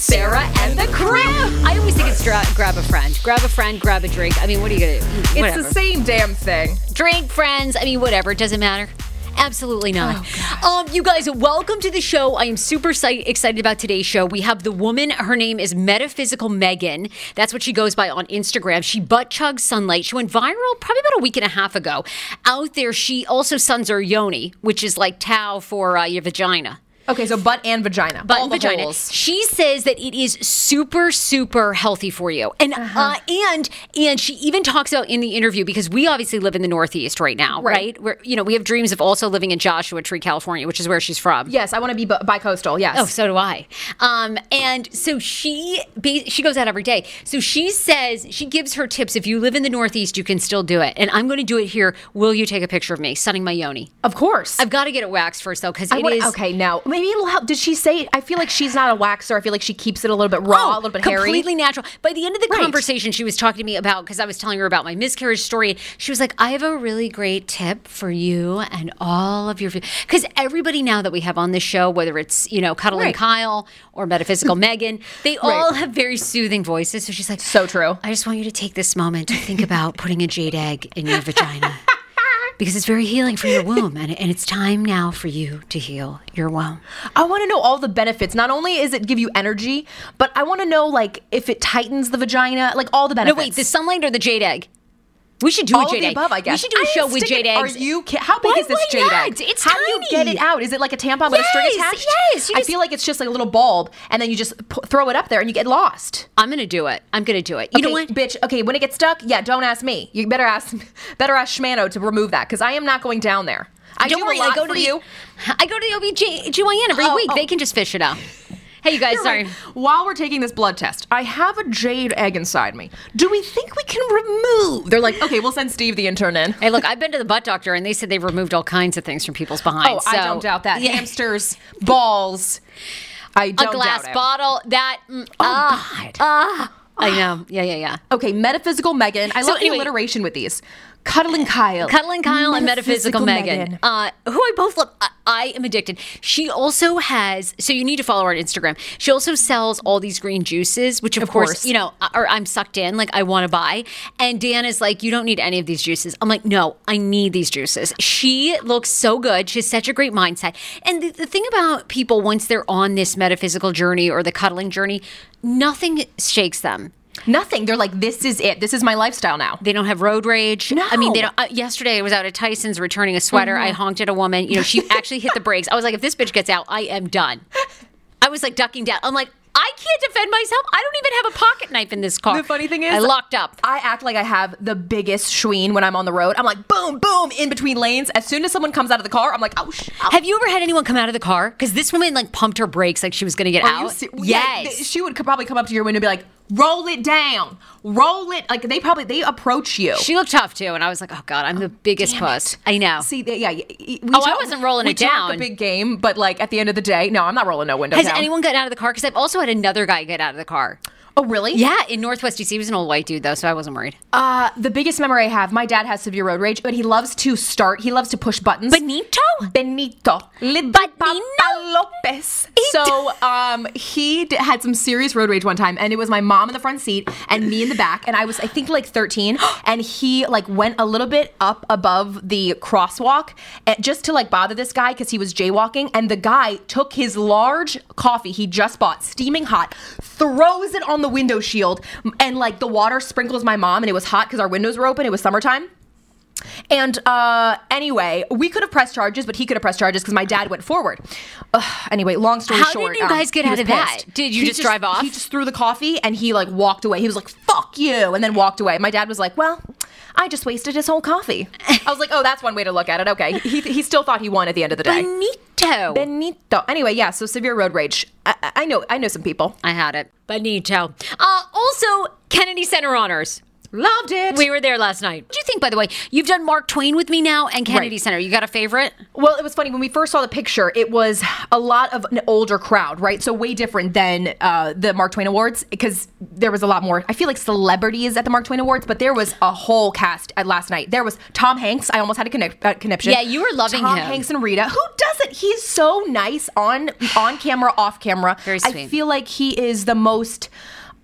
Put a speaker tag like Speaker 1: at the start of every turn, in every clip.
Speaker 1: Sarah and the crew. I always think it's dra- grab a friend. Grab a friend, grab a drink. I mean, what are you gonna do?
Speaker 2: It's
Speaker 1: Whatever.
Speaker 2: the same damn thing.
Speaker 1: drink, friends. I mean, whatever. It doesn't matter. Absolutely not. um, you guys, welcome to the show. I am super exci- excited about today's show. We have the woman. Her name is Metaphysical Meagan. That's what she goes by on Instagram. She butt chugs sunlight. She went viral probably about a week and a half ago. Out there, she also suns her yoni, which is like Tao for uh, your vagina.
Speaker 2: Okay, so butt and vagina.
Speaker 1: Butt and vagina.
Speaker 2: holes.
Speaker 1: She says that it is super, super healthy for you, and
Speaker 2: Uh-huh.
Speaker 1: uh, and and she even talks about in the interview because we obviously live in the Northeast right now, right?
Speaker 2: Right.
Speaker 1: Where you know we have dreams of also living in Joshua Tree, California, which is where she's from.
Speaker 2: Yes, I want to be bi- bi-coastal. Yes.
Speaker 1: Oh, so do I. Um, and so she she goes out every day. So she says she gives her tips. If you live in the Northeast, you can still do it. And I'm going to do it here. Will you take a picture of me sunning my yoni?
Speaker 2: of course.
Speaker 1: I've got to get it waxed first though, because it
Speaker 2: wanna-
Speaker 1: is
Speaker 2: okay, now maybe it'll help. Did she say? I feel like she's not a waxer. I feel like she keeps it a little bit raw, a oh, little bit hairy.
Speaker 1: Oh, completely natural. By the end of the
Speaker 2: Right.
Speaker 1: conversation, she was talking to me about because I was telling her about my miscarriage story. She was like, "I have a really great tip for you and all of your because everybody now that we have on this show, whether it's you know Cuddle and
Speaker 2: Right.
Speaker 1: Kyle or Metaphysical Meagan, they all have very soothing voices. So she's like,
Speaker 2: So true.
Speaker 1: I just want you to take this moment to think about putting a jade egg in your vagina." Because it's very healing for your womb, and, and it's time now for you to heal your womb.
Speaker 2: I want to know all the benefits. Not only is it give you energy, but I want to know like if it tightens the vagina, like all the benefits.
Speaker 1: No, wait, the sunlight or the jade egg? We should do
Speaker 2: All
Speaker 1: a Jade
Speaker 2: above, I guess.
Speaker 1: We should do a
Speaker 2: I
Speaker 1: show with Jade
Speaker 2: it-
Speaker 1: eggs.
Speaker 2: Are you? ki- How big
Speaker 1: Why-
Speaker 2: is this jade
Speaker 1: not?
Speaker 2: egg?
Speaker 1: It's
Speaker 2: how do you get it out? Is it like a tampon with a string
Speaker 1: Yes,
Speaker 2: attached?
Speaker 1: yes,
Speaker 2: I
Speaker 1: just-
Speaker 2: feel like it's just like a little bulb, and then you just p- throw it up there, and you get lost.
Speaker 1: I'm gonna do it. I'm gonna do it. You know what?
Speaker 2: bitch? Okay, when it gets stuck, yeah, don't ask me. You better ask, better ask Shmano to remove that because I am not going down there. I
Speaker 1: Don't
Speaker 2: do
Speaker 1: worry, I go to the,
Speaker 2: you.
Speaker 1: I go to the OBGYN every
Speaker 2: Oh,
Speaker 1: week.
Speaker 2: oh.
Speaker 1: They can just fish it out. Hey, you guys,
Speaker 2: You're
Speaker 1: sorry.
Speaker 2: right. While we're taking this blood test, I have a jade egg inside me. Do we think we can remove? They're like, okay, we'll send Steve the intern in.
Speaker 1: Hey, look, I've been to the butt doctor and they said they've removed all kinds of things from people's behinds.
Speaker 2: Oh, I don't doubt that.
Speaker 1: Yeah.
Speaker 2: Hamsters, balls. I
Speaker 1: a
Speaker 2: don't
Speaker 1: glass
Speaker 2: doubt it.
Speaker 1: bottle. That. mm, ah, ah. I know. Yeah, yeah, yeah.
Speaker 2: Okay, metaphysical Meagan. I
Speaker 1: So
Speaker 2: love
Speaker 1: anyway-
Speaker 2: the alliteration with these. Cuddling Kyle.
Speaker 1: Cuddling Kyle and Metaphysical Meagan, uh, who I both love. I, I am addicted. She also has, so you need to follow her on Instagram. She also sells all these green juices, which of,
Speaker 2: Of
Speaker 1: course,
Speaker 2: course.
Speaker 1: you know, or I'm sucked in, like I want to buy. And Dan is like, you don't need any of these juices. I'm like, no, I need these juices. She looks so good. She has such a great mindset. And the, the thing about people, once they're on this metaphysical journey or the cuddling journey, nothing shakes them.
Speaker 2: Nothing. They're like, this is it. This is my lifestyle now.
Speaker 1: They don't have road rage. No. I mean, they don't. Uh, yesterday, I was out at Tyson's returning a sweater. I honked at a woman. You know, she actually hit the brakes. I was like, if this bitch gets out, I am done. I was like ducking down. I'm like, I can't defend myself. I don't even have a pocket knife in this car.
Speaker 2: The funny thing is,
Speaker 1: I locked up.
Speaker 2: I act like I have the biggest schween when I'm on the road. I'm like, boom, boom, in between lanes. As soon as someone comes out of the car, I'm like, oh, sh- oh.
Speaker 1: Have you ever had anyone come out of the car? Because this woman like pumped her brakes like she was going to get
Speaker 2: Are you
Speaker 1: out.
Speaker 2: yeah,
Speaker 1: yes.
Speaker 2: th- she would probably come up to your window and be like, roll it down, roll it. Like they probably they approach you.
Speaker 1: she looked tough too, and I was like, "Oh God, I'm the biggest puss." I know.
Speaker 2: See, they, yeah. We
Speaker 1: Oh, I wasn't rolling
Speaker 2: we
Speaker 1: it
Speaker 2: talk
Speaker 1: down.
Speaker 2: A big game, but like at the end of the day, no, I'm not rolling no window
Speaker 1: Has
Speaker 2: down.
Speaker 1: anyone gotten out of the car? Because I've also had another guy get out of the car.
Speaker 2: Oh, really?
Speaker 1: Yeah, in Northwest DC, he was an old white dude though, so I wasn't worried.
Speaker 2: Uh, the biggest memory I have. My dad has severe road rage, but he loves to start. He loves to push buttons.
Speaker 1: Benito.
Speaker 2: Benito. Papa Lopez. So um, he d- had some serious road rage one time, and it was my mom in the front seat and me in the back, and I was I think like 13, and he like went a little bit up above the crosswalk and, just to like bother this guy because he was jaywalking, and the guy took his large coffee he just bought, steaming hot, throws it on the window shield, and like the water sprinkles my mom, and it was hot because our windows were open. It was summertime. And uh, anyway, we could have pressed charges, but he could have pressed charges because my dad went forward. Ugh, anyway, long story
Speaker 1: How did
Speaker 2: short, um,
Speaker 1: you guys get out of that? Did you
Speaker 2: He
Speaker 1: just drive off?
Speaker 2: He just threw the coffee and he like walked away. He was like, "Fuck you," and then walked away. My dad was like, "Well, I just wasted his whole coffee." I was like, "Oh, that's one way to look at it." Okay, he he still thought he won at the end of the day.
Speaker 1: Benito.
Speaker 2: Benito. Anyway, yeah. So severe road rage. I, I- I know. I know some people.
Speaker 1: I had it. Benito. Uh, also, Kennedy Center honors.
Speaker 2: Loved it.
Speaker 1: We were there last night. What do you think, by the way? You've done Mark Twain with me now and Kennedy
Speaker 2: Right.
Speaker 1: Center. You got a favorite?
Speaker 2: Well, it was funny when we first saw the picture. It was a lot of an older crowd, right? So way different than uh, the Mark Twain Awards because there was a lot more. I feel like celebrities at the Mark Twain Awards, but there was a whole cast at last night. There was Tom Hanks. I almost had a connect, uh, conniption.
Speaker 1: Yeah, you were loving
Speaker 2: Tom
Speaker 1: him.
Speaker 2: Hanks and Rita. Who doesn't? He's so nice on on camera, off camera.
Speaker 1: Very sweet.
Speaker 2: I feel like he is the most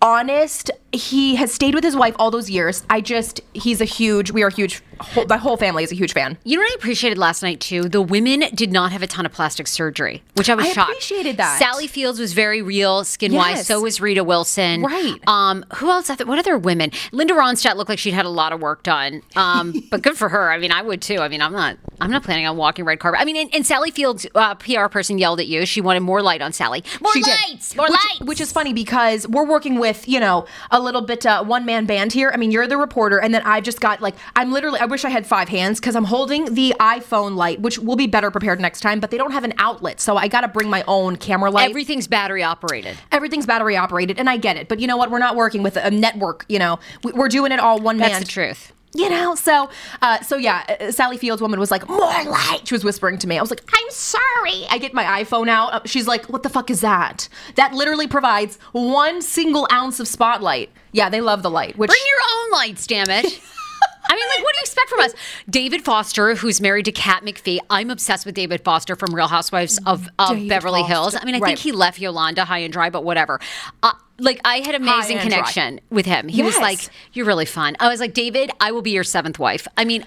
Speaker 2: honest. He has stayed with his wife all those years. I just, he's a huge. We are huge. Whole, the whole family is a huge fan.
Speaker 1: You know what I appreciated last night too? The women did not have a ton of plastic surgery, which I was shocked.
Speaker 2: I
Speaker 1: shocked.
Speaker 2: appreciated that.
Speaker 1: Sally Fields was very real skin wise.
Speaker 2: Yes.
Speaker 1: So was Rita Wilson.
Speaker 2: Right.
Speaker 1: Um. Who else? What other women? Linda Ronstadt looked like she'd had a lot of work done. Um. but good for her. I mean, I would too. I mean, I'm not. I'm not planning on walking red carpet. I mean, and, and Sally Fields, uh, PR person, yelled at you. She wanted more light on Sally. More
Speaker 2: She did.
Speaker 1: lights. More
Speaker 2: which,
Speaker 1: lights.
Speaker 2: Which is funny because we're working with, you know, a little bit uh, one man band here. I mean, you're the reporter, and then I've just got like, I'm literally, I wish I had five hands because I'm holding the iPhone light, which will be better prepared next time, but they don't have an outlet. So I got to bring my own camera light.
Speaker 1: Everything's battery operated.
Speaker 2: Everything's battery operated, and I get it. But you know what? We're not working with a network, you know, We- we're doing it all one
Speaker 1: That's
Speaker 2: man.
Speaker 1: That's the truth.
Speaker 2: You know, so uh, so yeah, uh, Sally Fields woman was like, "More light." She was whispering to me. I was like, "I'm sorry." I get my iPhone out. Uh, She's like, "What the fuck is that?" That literally provides one single ounce of spotlight. Yeah, they love the light. Which
Speaker 1: Bring your own lights, damn it. I mean, like, what do you expect from us? David Foster, who's married to Kat McPhee. I'm obsessed with David Foster from Real Housewives of, of Beverly Hills. I mean, I
Speaker 2: right.
Speaker 1: think he left Yolanda high and dry, but whatever. Uh, like, I had amazing
Speaker 2: and dry.
Speaker 1: connection with him. He was like, "You're really fun." I was like, "David, I will be your seventh wife." I mean,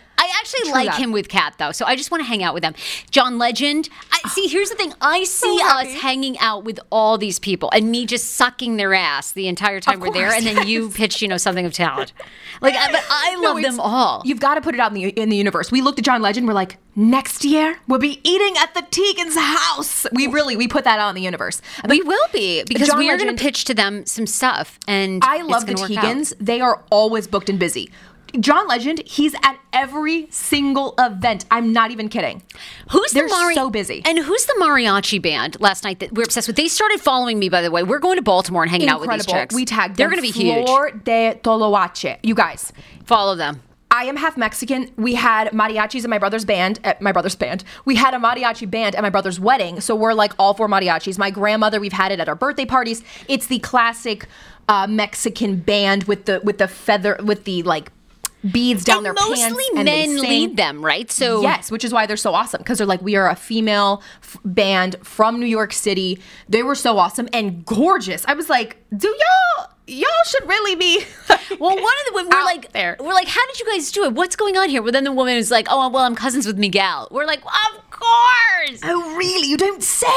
Speaker 1: actually actually
Speaker 2: True
Speaker 1: like
Speaker 2: that.
Speaker 1: him with Kat though, so I just want to hang out with them. John Legend. I see. Here's the thing. I see us hanging out with all these people, and me just sucking their ass the entire time
Speaker 2: Of
Speaker 1: we're there,
Speaker 2: course,
Speaker 1: and then you pitch, you know, something of talent. Like, I, but I
Speaker 2: No,
Speaker 1: love them all.
Speaker 2: You've got to put it out in the in the universe. We looked at John Legend. We're like, next year we'll be eating at the Teigen's house. We oh. really we put that out in the universe.
Speaker 1: we will be because
Speaker 2: John
Speaker 1: we are going to pitch to them some stuff, and
Speaker 2: I
Speaker 1: it's
Speaker 2: love the
Speaker 1: gonna work out.
Speaker 2: Teigens. They are always booked and busy. John Legend, he's at every single event. I'm not even kidding.
Speaker 1: Who's
Speaker 2: They're
Speaker 1: the Mari-
Speaker 2: so busy.
Speaker 1: And who's the mariachi band last night that we're obsessed with? They started following me, by the way. We're going to Baltimore and hanging out with these chicks.
Speaker 2: We tagged
Speaker 1: They're going to be huge.
Speaker 2: Flor de Toloache. You guys,
Speaker 1: Follow them.
Speaker 2: I am half Mexican. We had mariachis in my brother's band at my brother's band. We had a mariachi band at my brother's wedding. So we're like all four mariachis. My grandmother, we've had it at our birthday parties. It's the classic uh, Mexican band with the with the feather with the like beads down
Speaker 1: and
Speaker 2: their
Speaker 1: mostly
Speaker 2: pants. and they
Speaker 1: men lead them, right? So
Speaker 2: Yes, which is why they're so awesome because they're like we are a female f- band from New York City. They were so awesome and gorgeous. I was like, do y'all y'all should really be
Speaker 1: Well, one of the women, we're like,
Speaker 2: there.
Speaker 1: we're like, how did you guys do it? What's going on here? Well, then the woman is like, oh, well, I'm cousins with Miguel. We're like, of course.
Speaker 2: Oh, really? You don't say?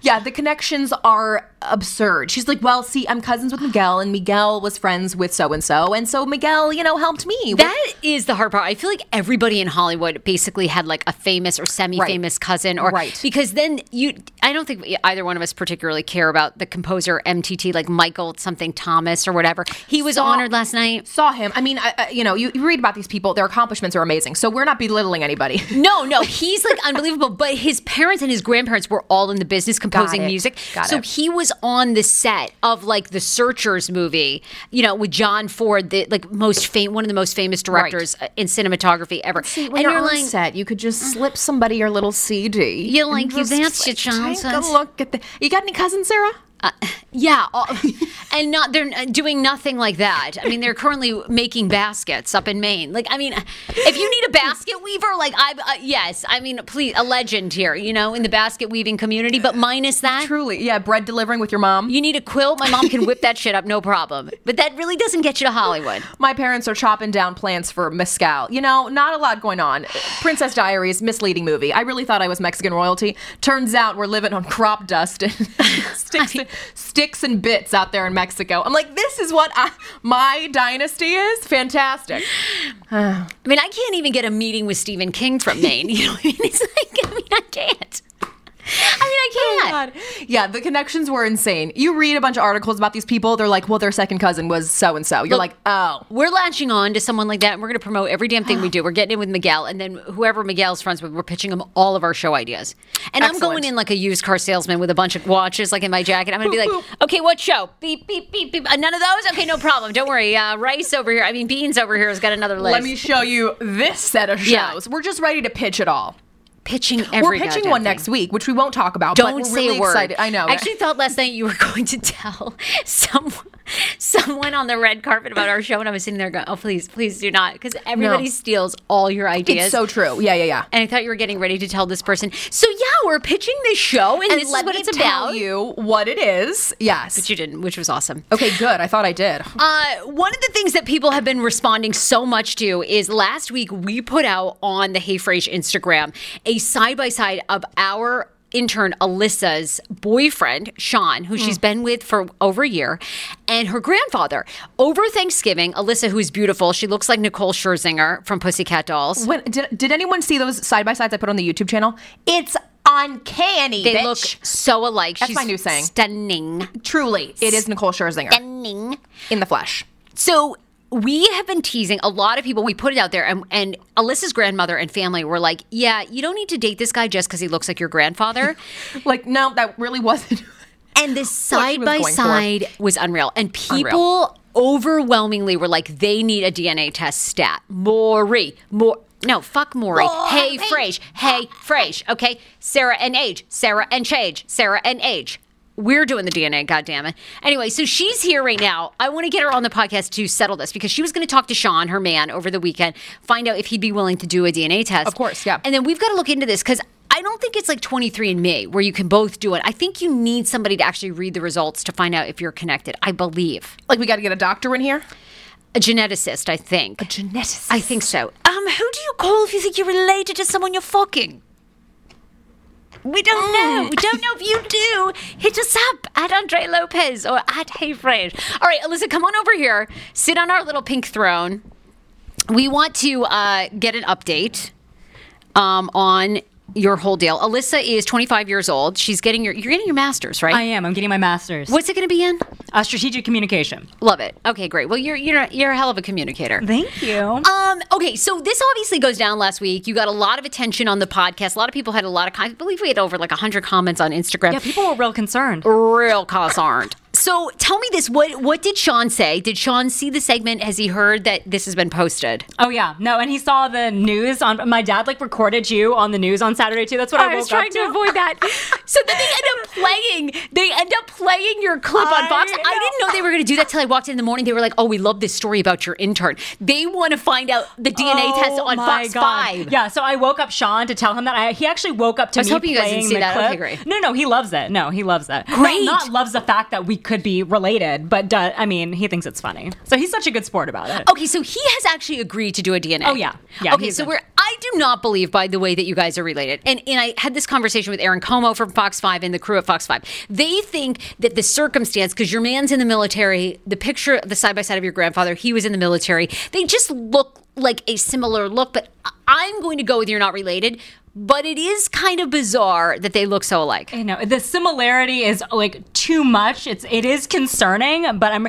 Speaker 2: Yeah, the connections are absurd. She's like, well, see, I'm cousins with Miguel, and Miguel was friends with so and so, and so Miguel, you know, helped me.
Speaker 1: That is the hard part. I feel like everybody in Hollywood basically had like a famous or semi-famous cousin, or
Speaker 2: Right.
Speaker 1: because then you. I don't think either one of us particularly care about the composer MTT, like Michael something Thomas or whatever. He was
Speaker 2: Saw-
Speaker 1: honored last night.
Speaker 2: Saw him. I mean, I, I, you know, you, you read about these people; their accomplishments are amazing. So we're not belittling anybody.
Speaker 1: No, no, he's like unbelievable. But his parents and his grandparents were all in the business composing music.
Speaker 2: Got
Speaker 1: so
Speaker 2: it.
Speaker 1: he was on the set of like the Searchers movie, you know, with John Ford, the like most fam- one of the most famous directors uh in cinematography ever.
Speaker 2: See, when
Speaker 1: and
Speaker 2: you're on
Speaker 1: like,
Speaker 2: set, you could just slip somebody your little CD.
Speaker 1: You're like, "You- that's
Speaker 2: like,
Speaker 1: your
Speaker 2: Take a look at the. You got any cousins, Sarah?
Speaker 1: Yeah, all, and not they're doing nothing like that. I mean, they're currently making baskets up in Maine. Like, I mean, if you need a basket weaver, like I, uh, yes, I mean, please, a legend here, you know, in the basket weaving community, but minus that.
Speaker 2: Truly, yeah. Bread delivering with your mom.
Speaker 1: You need a quilt? My mom can whip that shit up, no problem. But that really doesn't get you to Hollywood.
Speaker 2: My parents are chopping down plants for mezcal. You know, not a lot going on. Princess Diaries, misleading movie. I really thought I was Mexican royalty. Turns out we're living on crop dust and sticks, and, sticks and bits out there in Mexico. I'm like, this is what I, my dynasty is. Fantastic.
Speaker 1: I mean, I can't even get a meeting with Stephen King from Maine. You know what I mean? It's like, I mean, I can't. I mean, I can't.
Speaker 2: God. Yeah, the connections were insane. You read a bunch of articles about these people. They're like, well, their second cousin was so and so. You're
Speaker 1: Look,
Speaker 2: like, oh.
Speaker 1: We're latching on to someone like that, and we're going to promote every damn thing we do. We're getting in with Miguel, and then whoever Miguel's friends with, we're pitching him all of our show ideas. And I'm going in like a used car salesman with a bunch of watches, like in my jacket. I'm going to be like, okay, what show? Beep, beep, beep, beep. Uh, none of those? Okay, no problem. Don't worry. Uh, Rice over here, I mean, Beans over here has got another list.
Speaker 2: Let me show you this set of shows.
Speaker 1: Yeah.
Speaker 2: We're just ready to pitch it all.
Speaker 1: Pitching every
Speaker 2: we're pitching one
Speaker 1: thing.
Speaker 2: next week, which we won't talk about.
Speaker 1: Don't
Speaker 2: but we're
Speaker 1: say
Speaker 2: really
Speaker 1: a word.
Speaker 2: excited. I know.
Speaker 1: I actually thought last night you were going to tell some someone on the red carpet about our show, and I was sitting there going, "Oh, please, please do not," because everybody
Speaker 2: No.
Speaker 1: steals all your ideas.
Speaker 2: it's so true. Yeah, yeah, yeah.
Speaker 1: and I thought you were getting ready to tell this person. So yeah, we're pitching this show, and,
Speaker 2: And
Speaker 1: this is what
Speaker 2: me
Speaker 1: it's
Speaker 2: tell
Speaker 1: about.
Speaker 2: you what it is. Yes.
Speaker 1: But you didn't, which was awesome.
Speaker 2: okay, good. I thought I did.
Speaker 1: Uh, one of the things that people have been responding so much to is last week we put out on the Hey Fraser Instagram a side by side of our intern Alyssa's boyfriend Sean, who she's mm. been with for over a year, and her grandfather. Over Thanksgiving, Alyssa, who is beautiful, she looks like Nicole Scherzinger from Pussycat Dolls.
Speaker 2: When did, did anyone see those side by sides I put on the YouTube channel? It's uncanny.
Speaker 1: They
Speaker 2: bitch.
Speaker 1: look so alike.
Speaker 2: That's
Speaker 1: she's
Speaker 2: my new saying.
Speaker 1: Stunning.
Speaker 2: truly. It is Nicole Scherzinger
Speaker 1: Stunning.
Speaker 2: in the flesh.
Speaker 1: So we have been teasing a lot of people. We put it out there, and, and Alyssa's grandmother and family were like, "Yeah, you don't need to date this guy just because he looks like your grandfather."
Speaker 2: Like, no, that really wasn't.
Speaker 1: and this side by
Speaker 2: going for.
Speaker 1: side was unreal, and people overwhelmingly were like, "They need a DNA test." Stat, Maury, more. No, fuck Maury. Hey, Fraser. Hey, Fraser. Okay, Sarah and Age. Sarah and Chage. Sarah and Age. We're doing the DNA, goddammit. Anyway, so she's here right now. I want to get her on the podcast to settle this because she was going to talk to Sean, her man, over the weekend, find out if he'd be willing to do a DNA test.
Speaker 2: Of course, yeah.
Speaker 1: And then we've got to look into this because I don't think it's like 23andMe where you can both do it. I think you need somebody to actually read the results to find out if you're connected. I believe.
Speaker 2: Like, we got to get a doctor in here.
Speaker 1: a geneticist, I think.
Speaker 2: A geneticist.
Speaker 1: I think so. Um, who do you call if you think you're related to someone you're fucking? We don't know. We don't know if you do. Hit us up at Andre Lopez or at Hey Fraser. All right, Alyssa, come on over here. Sit on our little pink throne. We want to uh, get an update um, on your whole deal. Alyssa is 25 years old. She's getting your you're getting your master's, right?
Speaker 3: I am. I'm getting my master's.
Speaker 1: What's it going to be in?
Speaker 3: Uh, strategic communication.
Speaker 1: Love it. Okay, great. Well, you're you're you're a hell of a communicator.
Speaker 3: Thank you.
Speaker 1: Um, okay, so this obviously goes down last week. You got a lot of attention on the podcast. A lot of people had a lot of, I believe we had over like 100 comments on Instagram.
Speaker 3: yeah, people were real concerned.
Speaker 1: Real concerned. So tell me this: what what did Sean say? Did Sean see the segment? Has he heard that this has been posted?
Speaker 3: Oh yeah, no, and he saw the news on. My dad like recorded you on the news on Saturday too. That's what I,
Speaker 1: I was trying
Speaker 3: up
Speaker 1: to avoid that. So then they end up playing. They end up playing your clip on
Speaker 3: I
Speaker 1: Fox. I didn't know they were going to do that till I walked in the morning. They were like, "Oh, we love this story about your intern." They want to find out the DNA oh test
Speaker 3: Oh
Speaker 1: on
Speaker 3: my
Speaker 1: Fox
Speaker 3: God.
Speaker 1: Five.
Speaker 3: Yeah, so I woke up Sean to tell him that I, he actually woke up to
Speaker 1: I was
Speaker 3: me
Speaker 1: hoping you guys didn't
Speaker 3: playing
Speaker 1: see
Speaker 3: the
Speaker 1: that.
Speaker 3: clip.
Speaker 1: Okay, great.
Speaker 3: No, no, he loves it. No, he loves it.
Speaker 1: Great.
Speaker 3: Not, not loves the fact that we could be related, but do, I mean, he thinks it's funny. So he's such a good sport about it.
Speaker 1: Okay, so he has actually agreed to do a DNA.
Speaker 3: Oh, yeah. Yeah,
Speaker 1: Okay, so
Speaker 3: in.
Speaker 1: we're. I do not believe, by the way, that you guys are related. And and I had this conversation with Erin Como from Fox Five and the crew at Fox Five. They think that the circumstance, because your man's in the military, the picture, the side by side of your grandfather, he was in the military. They just look like a similar look. But I'm going to go with you're not related. But it is kind of bizarre that they look so alike.
Speaker 3: You know, the similarity is like too much. It's it is concerning, but I'm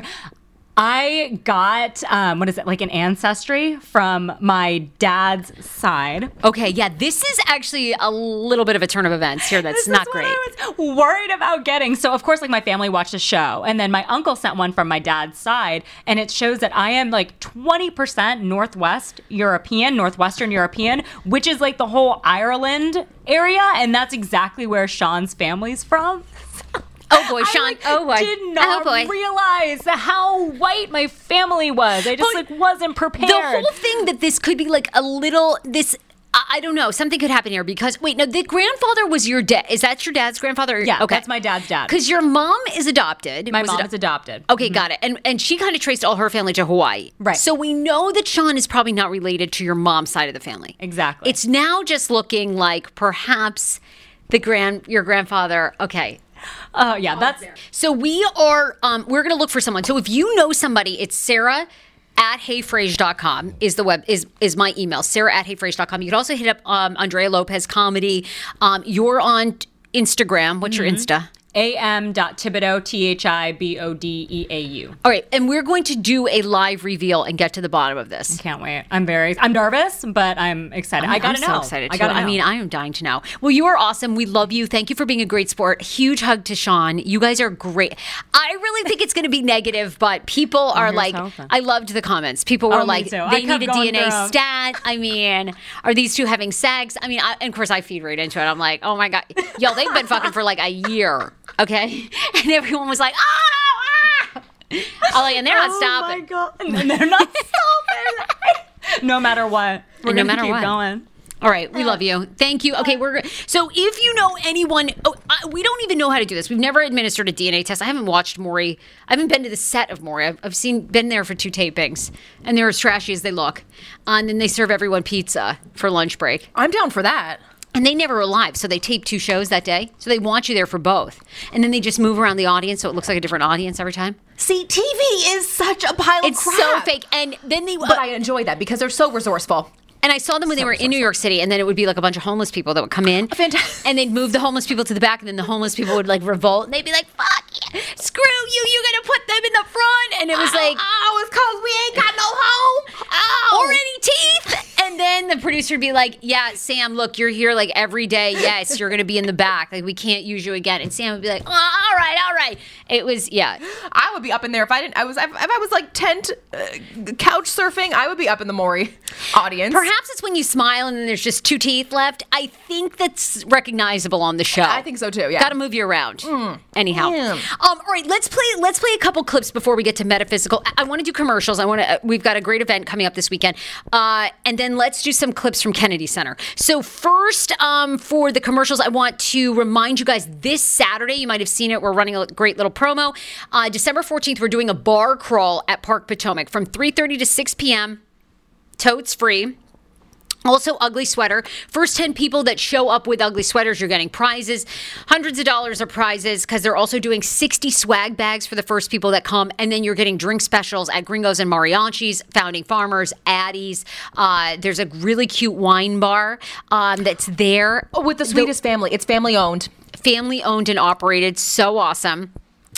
Speaker 3: I got um, what is it like an ancestry from my dad's side.
Speaker 1: Okay, yeah, this is actually a little bit of a turn of events here. That's
Speaker 3: This
Speaker 1: not
Speaker 3: is
Speaker 1: great.
Speaker 3: What I was worried about getting. So of course, like my family watched a show, and then my uncle sent one from my dad's side, and it shows that I am like twenty percent Northwest European, Northwestern European, which is like the whole Ireland area, and that's exactly where Sean's family's from.
Speaker 1: Oh boy,
Speaker 3: I,
Speaker 1: Sean.
Speaker 3: like,
Speaker 1: oh boy.
Speaker 3: I did oh, not
Speaker 1: oh boy.
Speaker 3: realize how white my family was. I just
Speaker 1: But
Speaker 3: like wasn't prepared.
Speaker 1: the whole thing that this could be like a little this. I I don't know. Something could happen here because wait, no, the grandfather was your dad. Is that your dad's grandfather?
Speaker 3: yeah,
Speaker 1: okay.
Speaker 3: that's my dad's dad.
Speaker 1: Because your mom is adopted.
Speaker 3: My mom
Speaker 1: ado-
Speaker 3: is adopted.
Speaker 1: Okay, mm-hmm. got it. And and she kind of traced all her family to Hawaii.
Speaker 3: Right.
Speaker 1: So we know that Sean is probably not related to your mom's side of the family.
Speaker 3: Exactly.
Speaker 1: It's now just looking like perhaps the grand your grandfather. Okay.
Speaker 3: Oh yeah, that's
Speaker 1: So we are um, we're gonna look for someone. So if you know somebody, it's Sarah at heyfraser.com is the web is is my email. Sarah at heyfraser.com. You can also hit up um, Andrea Lopez comedy. Um, you're on Instagram. What's your Insta?
Speaker 3: am.thibodeau, T H I B O D E A U.
Speaker 1: All right, and we're going to do a live reveal and get to the bottom of this.
Speaker 3: I Can't wait. I'm very, I'm nervous, but I'm excited. I gotta
Speaker 1: I'm
Speaker 3: know.
Speaker 1: so excited
Speaker 3: I gotta know.
Speaker 1: I mean, I am dying to know. Well, you are awesome. We love you. Thank you for being a great sport. Huge hug to Sean. You guys are great. I really think it's going to be negative, but people are
Speaker 3: here's
Speaker 1: like,
Speaker 3: hoping.
Speaker 1: I loved the comments. People were
Speaker 3: Oh,
Speaker 1: like, they need a DNA
Speaker 3: through
Speaker 1: stat. I mean, are these two having sex? I mean, I, and of course, I feed right into it. I'm like, oh my god, yo, they've been fucking for like a year, okay? And everyone was like, ah, ah. I'm like, and they're not
Speaker 3: Oh
Speaker 1: stopping.
Speaker 3: my god! And they're not stopping. no matter what, we're
Speaker 1: no
Speaker 3: gonna
Speaker 1: matter
Speaker 3: keep
Speaker 1: what.
Speaker 3: going.
Speaker 1: All right, we love you. Thank you. Okay, we're so if you know anyone, oh, I, we don't even know how to do this. We've never administered a DNA test. I haven't watched Maury. I haven't been to the set of Maury. I've, I've seen been there for two tapings, and they're as trashy as they look. Uh, and then they serve everyone pizza for lunch break,
Speaker 2: I'm down for that.
Speaker 1: And they never were live, so they tape two shows that day. So they want you there for both, and then they just move around the audience so it looks like a different audience every time.
Speaker 2: See, TV is such a pile
Speaker 1: It's
Speaker 2: of
Speaker 1: so fake. And then they,
Speaker 2: But I enjoy that because they're so resourceful.
Speaker 1: And I saw them when they were in New York City, and then it would be like a bunch of homeless people that would come in.
Speaker 2: Fantastic.
Speaker 1: And they'd move the homeless people to the back, and then the homeless people would like revolt, and they'd be like, fuck yeah, screw you, you're gonna put them in the front. And it was ah, like, ah, ah,
Speaker 2: oh, it's cause we ain't got no home. Oh,
Speaker 1: or any teeth. And then the producer would be like, yeah, Sam, look, you're here like every day. Yes, you're gonna be in the back. Like, we can't use you again. And Sam would be like, oh, all right, all right. It was, yeah.
Speaker 2: I would be up in there if I didn't. I was if, I was like tent uh, couch surfing. I would be up in the Maury audience.
Speaker 1: Perhaps it's when you smile and then there's just two teeth left. I think that's recognizable on the show.
Speaker 2: I think so too, yeah.
Speaker 1: Got to move you around. Anyhow,
Speaker 2: Yeah.
Speaker 1: um, all right. Let's play. Let's play a couple clips before we get to metaphysical. I, I want to do commercials. I want to. Uh, we've got a great event coming up this weekend, uh, and then let's let's do some clips from Kennedy Center. So first, um, for the commercials, I want to remind you guys this Saturday. You might have seen it. We're running a great little promo. Uh, December 14th, we're doing a bar crawl at Park Potomac from 3:30 to 6 p.m. Totes free. Also, ugly sweater. First 10 people that show up with ugly sweaters, you're getting prizes. Hundreds of dollars of prizes because they're also doing 60 swag bags for the first people that come. And then you're getting drink specials at Gringos and Mariachis, Founding Farmers, Addie's. Uh, there's a really cute wine bar um, that's there.
Speaker 2: Oh, with the sweetest family. It's family owned.
Speaker 1: family owned and operated. So awesome.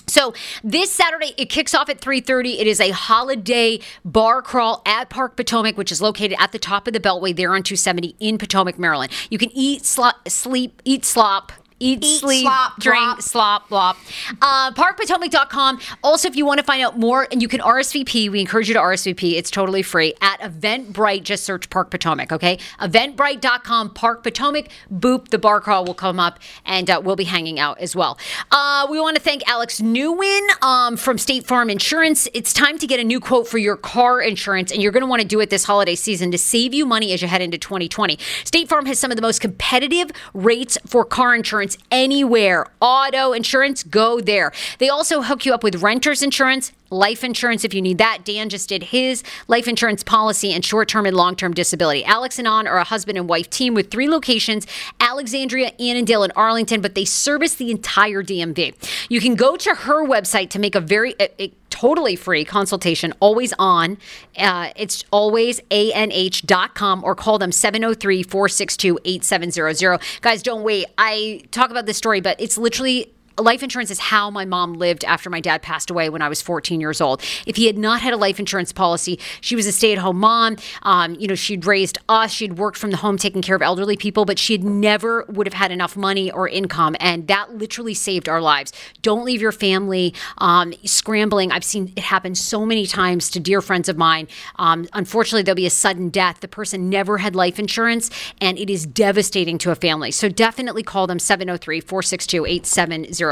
Speaker 1: So this Saturday it kicks off at 3:30. It is a holiday bar crawl at Park Potomac, which is located at the top of the Beltway there on 270 in Potomac, Maryland. You can eat, slop, sleep, eat slop. Eat,
Speaker 2: Eat,
Speaker 1: sleep,
Speaker 2: slop,
Speaker 1: drink, slop, blop. Uh, ParkPotomac.com. Also, if you want to find out more, and you can RSVP, we encourage you to RSVP. It's totally free at Eventbrite. Just search Park Potomac, okay? Eventbrite.com, Park Potomac. Boop, the bar crawl will come up, and uh, we'll be hanging out as well. Uh, we want to thank Alex Newin um, from State Farm Insurance. It's time to get a new quote for your car insurance, and you're going to want to do it this holiday season to save you money as you head into 2020. State Farm has some of the most competitive rates for car insurance anywhere. Auto insurance, go there. They also hook you up with renter's insurance. Life insurance, if you need that. Dan just did his life insurance policy and short term and long term disability. Alex and On are a husband and wife team with three locations Alexandria, Annandale, and Arlington, but they service the entire DMV. You can go to her website to make a very a, a totally free consultation, always on. Uh, it's always anh.com or call them 703 462 8700. Guys, don't wait. I talk about this story, but it's literally life insurance is how my mom lived after my dad passed away when I was 14 years old. If he had not had a life insurance policy, she was a stay at home mom. Um, you know, she'd raised us, she'd worked from the home taking care of elderly people, but she had never would have had enough money or income. And that literally saved our lives. Don't leave your family um, scrambling. I've seen it happen so many times to dear friends of mine. Um, unfortunately, there'll be a sudden death. The person never had life insurance, and it is devastating to a family. So definitely call them 703 462 8700.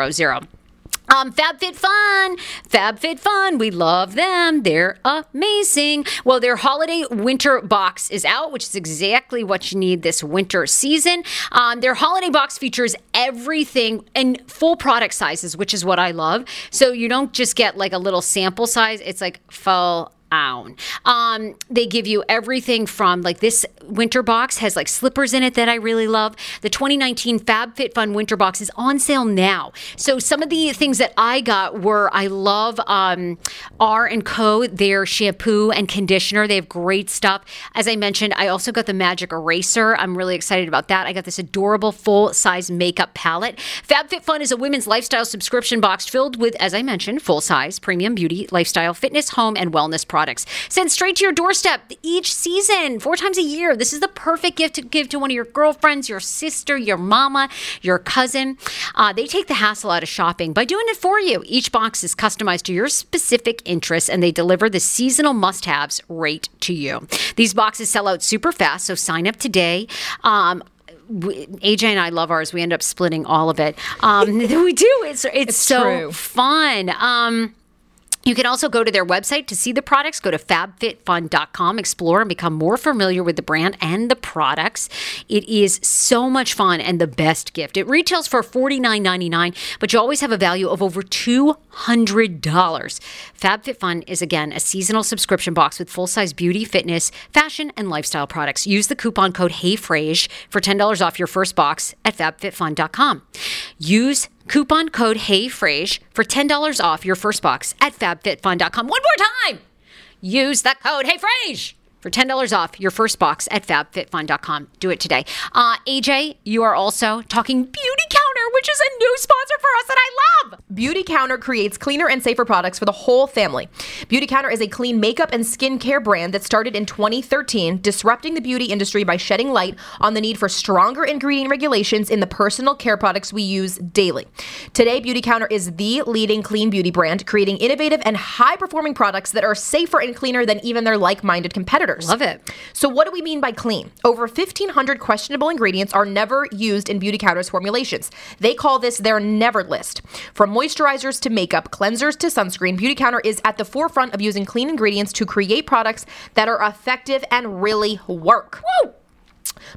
Speaker 1: Um, FabFitFun, FabFitFun, we love them. They're amazing. Well, their holiday winter box is out, which is exactly what you need this winter season. Um, their holiday box features everything in full product sizes, which is what I love. So you don't just get like a little sample size; it's like full own. Um, they give you everything from like this winter box has like slippers in it that I really love. The 2019 FabFitFun winter box is on sale now. So some of the things that I got were I love um, R and Co. Their shampoo and conditioner. They have great stuff. As I mentioned, I also got the Magic Eraser. I'm really excited about that. I got this adorable full size makeup palette. FabFitFun is a women's lifestyle subscription box filled with, as I mentioned, full size premium beauty, lifestyle, fitness, home, and wellness products sent straight to your doorstep each season, four times a year. This is the perfect gift to give to one of your girlfriends, your sister, your mama, your cousin. Uh, they take the hassle out of shopping by doing it for you. Each box is customized to your specific interests and they deliver the seasonal must haves right to you. These boxes sell out super fast, so sign up today. Um, we, AJ and I love ours. We end up splitting all of it. Um, we do. It's it's, so
Speaker 2: true.
Speaker 1: fun. Um, you can also go to their website to see the products. Go to fabfitfun.com, explore, and become more familiar with the brand and the products. It is so much fun and the best gift. It retails for $49.99, but you always have a value of over $200. FabFitFun is again a seasonal subscription box with full size beauty, fitness, fashion, and lifestyle products. Use the coupon code HeyFraser for $10 off your first box at fabfitfun.com. Use Coupon code HeyFraser for $10 off your first box at fabfitfun.com. One more time. Use that code HeyFraser for $10 off your first box at fabfitfun.com. Do it today. Uh, AJ, you are also talking Beauty Counter, which is a new sponsor for us that I love.
Speaker 2: Beauty Counter creates cleaner and safer products for the whole family. Beauty Counter is a clean makeup and skincare brand that started in 2013, disrupting the beauty industry by shedding light on the need for stronger ingredient regulations in the personal care products we use daily. Today, Beauty Counter is the leading clean beauty brand, creating innovative and high performing products that are safer and cleaner than even their like minded competitors.
Speaker 1: Love it.
Speaker 2: So, what do we mean by clean? Over 1,500 questionable ingredients are never used in Beauty Counter's formulations. They call this their never list. From moisturizers to makeup, cleansers to sunscreen, Beauty Counter is at the forefront of using clean ingredients to create products that are effective and really work. Woo!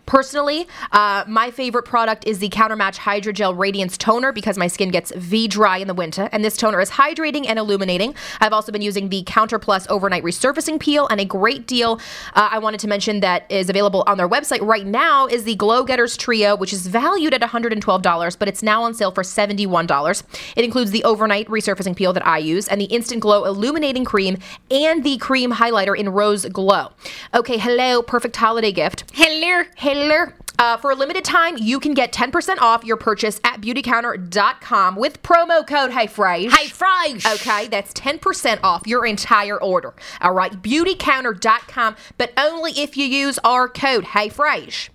Speaker 2: Personally, uh, my favorite product is the Countermatch Hydrogel Radiance Toner because my skin gets V dry in the winter, and this toner is hydrating and illuminating. I've also been using the Counter Plus Overnight Resurfacing Peel, and a great deal uh, I wanted to mention that is available on their website right now is the Glow Getters Trio, which is valued at $112, but it's now on sale for $71. It includes the Overnight Resurfacing Peel that I use, and the Instant Glow Illuminating Cream, and the Cream Highlighter in Rose Glow. Okay, hello, perfect holiday gift.
Speaker 1: Hello.
Speaker 2: Hello. Uh, for a limited time, you can get 10% off your purchase at beautycounter.com with promo code HeyFresh.
Speaker 1: Hey, Fresh.
Speaker 2: Okay, that's 10% off your entire order. All right, beautycounter.com, but only if you use our code HeyFresh.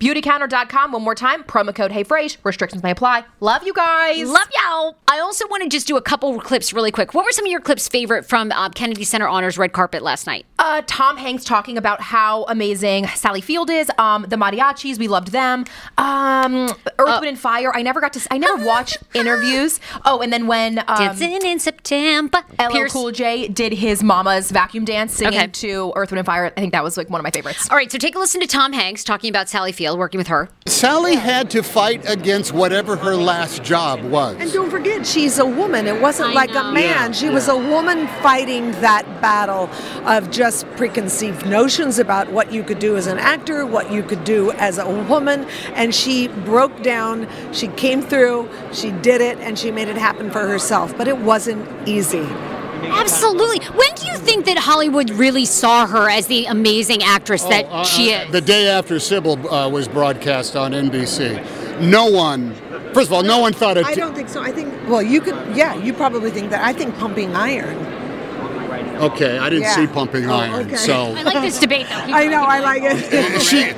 Speaker 2: Beautycounter.com, one more time, promo code HeyFresh. Restrictions may apply. Love you guys.
Speaker 1: Love y'all. I also want to just do a couple clips really quick. What were some of your clips favorite from uh, Kennedy Center Honors red carpet last night?
Speaker 2: Uh, Tom Hanks talking about how amazing Sally Field is. Um, the mariachis, we loved them. Um, Earth, Wind, and Fire. I never got to. I never watched interviews. Oh, and then when um,
Speaker 1: Dancing in September.
Speaker 2: LL
Speaker 1: Pierce-
Speaker 2: Cool J did his mama's vacuum dance singing
Speaker 1: Okay.
Speaker 2: to Earth, Wind, and Fire. I think that was like one of my favorites.
Speaker 1: All right, so take a listen to Tom Hanks talking about Sally Field, working with her.
Speaker 4: Sally had to fight against whatever her last job was.
Speaker 5: And don't forget, she's a woman. It wasn't
Speaker 1: I
Speaker 5: like
Speaker 1: know.
Speaker 5: a man. she was a woman fighting that battle of just preconceived notions about what you could do as an actor, what you could do as a woman. And she broke down, she came through, she did it, and she made it happen for herself. But it wasn't easy.
Speaker 1: Absolutely. When do you think that Hollywood really saw her as the amazing actress that
Speaker 4: Uh,
Speaker 1: she is?
Speaker 4: The day after Sybil uh, was broadcast on NBC, no one, first of all, no one thought it.
Speaker 5: I don't think so. I think, well, you could, yeah, you probably think that. I think pumping iron.
Speaker 4: okay, I didn't
Speaker 5: Yeah.
Speaker 4: see Pumping
Speaker 5: Oh,
Speaker 4: Iron,
Speaker 5: okay.
Speaker 4: so.
Speaker 1: I like this debate, though. Keep
Speaker 5: I know, I like it.
Speaker 4: She,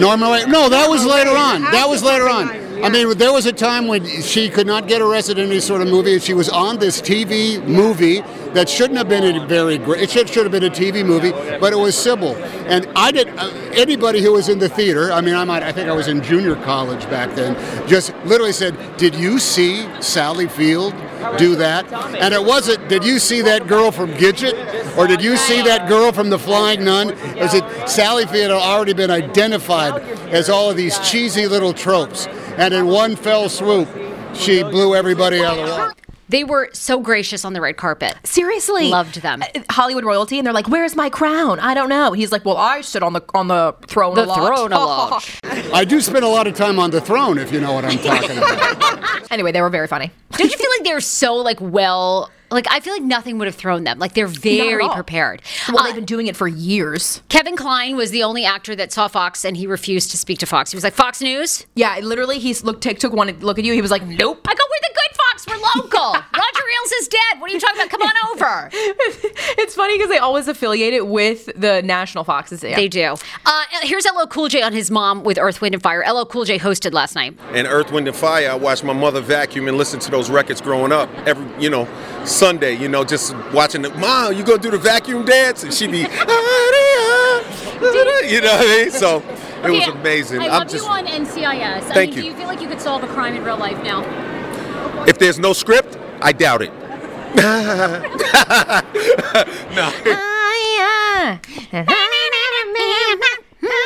Speaker 4: Norma, Ray- no, that was later on. That was later on. I mean, there was a time when she could not get arrested in any sort of movie, and she was on this TV movie that shouldn't have been a very great. It should, should have been a TV movie, but it was Sybil. And I did. Uh, anybody who was in the theater, I mean, I might. I think I was in junior college back then. Just literally said, "Did you see Sally Field do that?" And it wasn't. Did you see that girl from Gidget, or did you see that girl from The Flying Nun? Is it Sally Field had already been identified as all of these cheesy little tropes, and in one fell swoop, she blew everybody out of the water.
Speaker 1: They were so gracious on the red carpet.
Speaker 2: Seriously,
Speaker 1: Loved them.
Speaker 2: Uh, Hollywood royalty, and they're like, "Where's my crown? I don't know." He's like, "Well, I sit on the on the throne
Speaker 1: The
Speaker 2: a lot."
Speaker 1: throne a lot.
Speaker 4: I do spend a lot of time on the throne, if you know what I'm talking about.
Speaker 2: anyway, they were very funny.
Speaker 1: Don't you feel like they're so like well? Like I feel like nothing would have thrown them. Like they're very prepared.
Speaker 2: Well,
Speaker 1: Uh,
Speaker 2: they've been doing it for years.
Speaker 1: Kevin Kline was the only actor that saw Fox, and he refused to speak to Fox. He was like, "Fox News."
Speaker 2: Yeah, literally, he's look took took one look at you. He was like, "Nope."
Speaker 1: I go, "We're the good Fox. We're local. Roger Ailes is dead. What are you talking about? Come on over."
Speaker 2: it's funny because they always affiliate it with the national foxes. Yeah.
Speaker 1: They do. Uh, here's LL Cool J on his mom with Earth, Wind, and Fire. LL Cool J hosted last night.
Speaker 6: and Earth, Wind, and Fire. I watched my mother vacuum and listen to those records growing up. Every, you know, Sunday, you know, just watching it. Mom, you gonna do the vacuum dance? And she'd be, you know what I mean? So it was amazing.
Speaker 1: I
Speaker 6: I'm
Speaker 1: love
Speaker 6: just,
Speaker 1: you on NCIS. I
Speaker 6: Thank
Speaker 1: mean,
Speaker 6: you.
Speaker 1: Do you feel like you could solve a crime in real life now?
Speaker 6: If there's no script, I doubt it.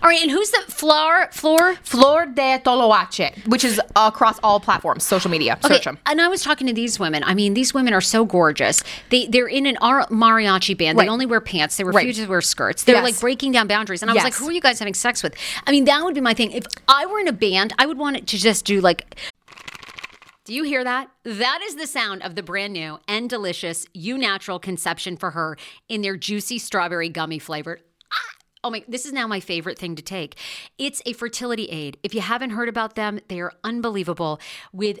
Speaker 1: All right, and who's the Flor? Flor?
Speaker 2: Flor de Toloache, which is across all platforms, social media. Search them.
Speaker 1: and I was talking to these women. I mean, these women are so gorgeous. They they're in an ar- mariachi band. They only wear pants. They
Speaker 2: Right.
Speaker 1: refuse to wear skirts. They're
Speaker 2: Yes.
Speaker 1: like breaking down boundaries. And I was like, who are you guys having sex with? I mean, that would be my thing. If I were in a band, I would want it to just do like. Do you hear that? That is the sound of the brand new and delicious EU Natural conception for her in their juicy strawberry gummy flavored. Ah! Oh my, this is now my favorite thing to take. It's a fertility aid. If you haven't heard about them, they are unbelievable with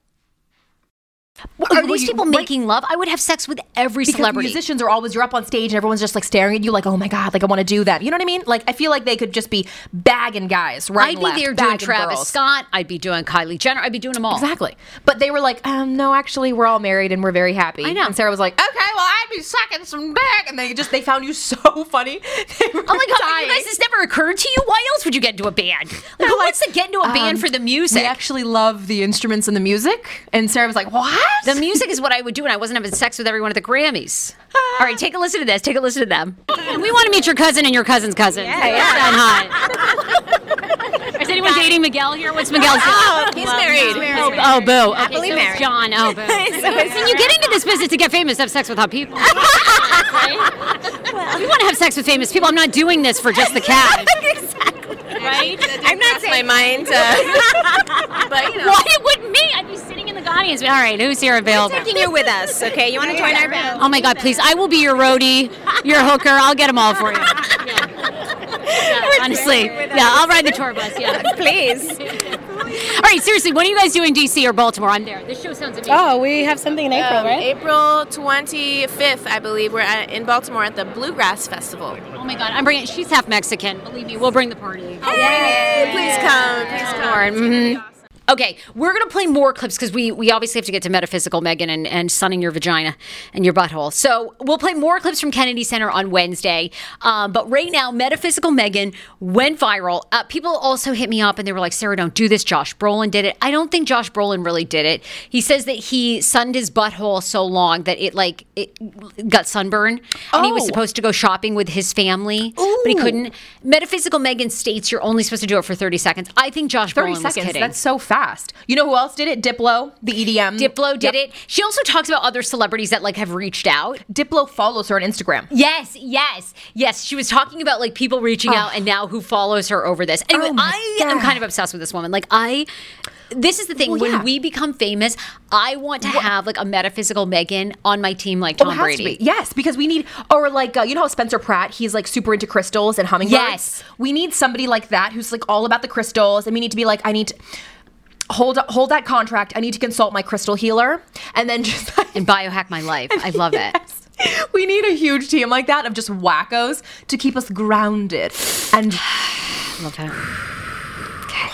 Speaker 1: Are these people making love? I would have sex with every
Speaker 2: because
Speaker 1: celebrity.
Speaker 2: musicians are always you're up on stage and everyone's just like staring at you like oh my god like I want to do that you know what I mean like I feel like they could just be bagging guys right
Speaker 1: I'd be
Speaker 2: left,
Speaker 1: there doing Travis
Speaker 2: girls.
Speaker 1: Scott. I'd be doing Kylie Jenner. I'd be doing them all.
Speaker 2: Exactly. But they were like, um, no, actually, we're all married and we're very happy.
Speaker 1: I know.
Speaker 2: And Sarah was like, okay, well, I'd be sucking some dick. And they just, they found you so funny.
Speaker 1: Oh my god,
Speaker 2: dying.
Speaker 1: you guys, this never occurred to you. Why else would you get into a band? Like, who wants to get into a band
Speaker 2: Um,
Speaker 1: for the music?
Speaker 2: We actually love the instruments and the music. And Sarah was like, what?
Speaker 1: The music is what I would do when I wasn't having sex with everyone at the Grammys. All right, take a listen to this. Take a listen to them. And we want to meet your cousin and your cousin's cousin. Yeah, yeah. hot. Is anyone dating Miguel here? What's Miguel's?
Speaker 7: Oh, he's married.
Speaker 1: Oh, oh, boo. Okay,
Speaker 7: Happily
Speaker 1: so
Speaker 7: married.
Speaker 1: John. Oh, boo. Listen, you get into this business to get famous, have sex with hot people. Right? We want to have sex with famous people. I'm not doing this for just the cat.
Speaker 7: exactly.
Speaker 1: Right?
Speaker 7: I'm not my mind. Uh, but you know,
Speaker 1: Why would me? I'd be sitting in the audience. All right, who's here available?
Speaker 7: taking you with us. Okay, you want to join our band?
Speaker 1: Oh my God, please. I will be your roadie, your hooker. I'll get them all for you. Yeah. Yeah, honestly. Yeah, I'll ride the tour bus. Yeah.
Speaker 7: Please.
Speaker 1: All right, seriously, what are you guys doing in DC or Baltimore? I'm there. This show sounds amazing.
Speaker 8: Oh, we have something in April,
Speaker 7: Um,
Speaker 8: right?
Speaker 7: April 25th, I believe, we're at, in Baltimore at the Bluegrass Festival.
Speaker 1: Oh my God, I'm bringing. She's half Mexican. Believe me, we'll bring the party.
Speaker 7: Hey, please come. Please come.
Speaker 1: Mhm. Okay, we're gonna play more clips because we we obviously have to get to metaphysical Meagan and, and sunning your vagina and your butthole. So we'll play more clips from Kennedy Center on Wednesday. Um, but right now, metaphysical Meagan went viral. Uh, people also hit me up and they were like, "Sarah, don't do this." Josh Brolin did it. I don't think Josh Brolin really did it. He says that he sunned his butthole so long that it like it got sunburn, and he was
Speaker 2: Oh.
Speaker 1: supposed to go shopping with his family, but he couldn't. Metaphysical Meagan states you're only supposed to do it for 30 seconds. I think Josh
Speaker 2: 30
Speaker 1: Brolin was
Speaker 2: seconds.
Speaker 1: kidding.
Speaker 2: That's so fast. You know who else did it? Diplo, the EDM.
Speaker 1: Diplo did
Speaker 2: Yep.
Speaker 1: it. She also talks about other celebrities that like have reached out.
Speaker 2: Diplo follows her on Instagram.
Speaker 1: Yes, yes, yes. She was talking about like people reaching out and now who follows her over this. Anyway,
Speaker 2: Oh
Speaker 1: I am kind of obsessed with this woman. Like I this is the thing.
Speaker 2: Well,
Speaker 1: when
Speaker 2: yeah.
Speaker 1: we become famous, I want to have like a metaphysical Meagan on my team like
Speaker 2: Oh,
Speaker 1: Tom
Speaker 2: has
Speaker 1: Brady.
Speaker 2: be. Yes, because we need, or like, uh, you know how Spencer Pratt, he's like super into crystals and hummingbirds?
Speaker 1: Yes.
Speaker 2: We need somebody like that who's like all about the crystals, and we need to be like, I need to hold hold that contract. I need to consult my crystal healer, and then just
Speaker 1: And biohack my life. I love it.
Speaker 2: we need a huge team like that of just wackos to keep us grounded. And
Speaker 1: Love it. Okay.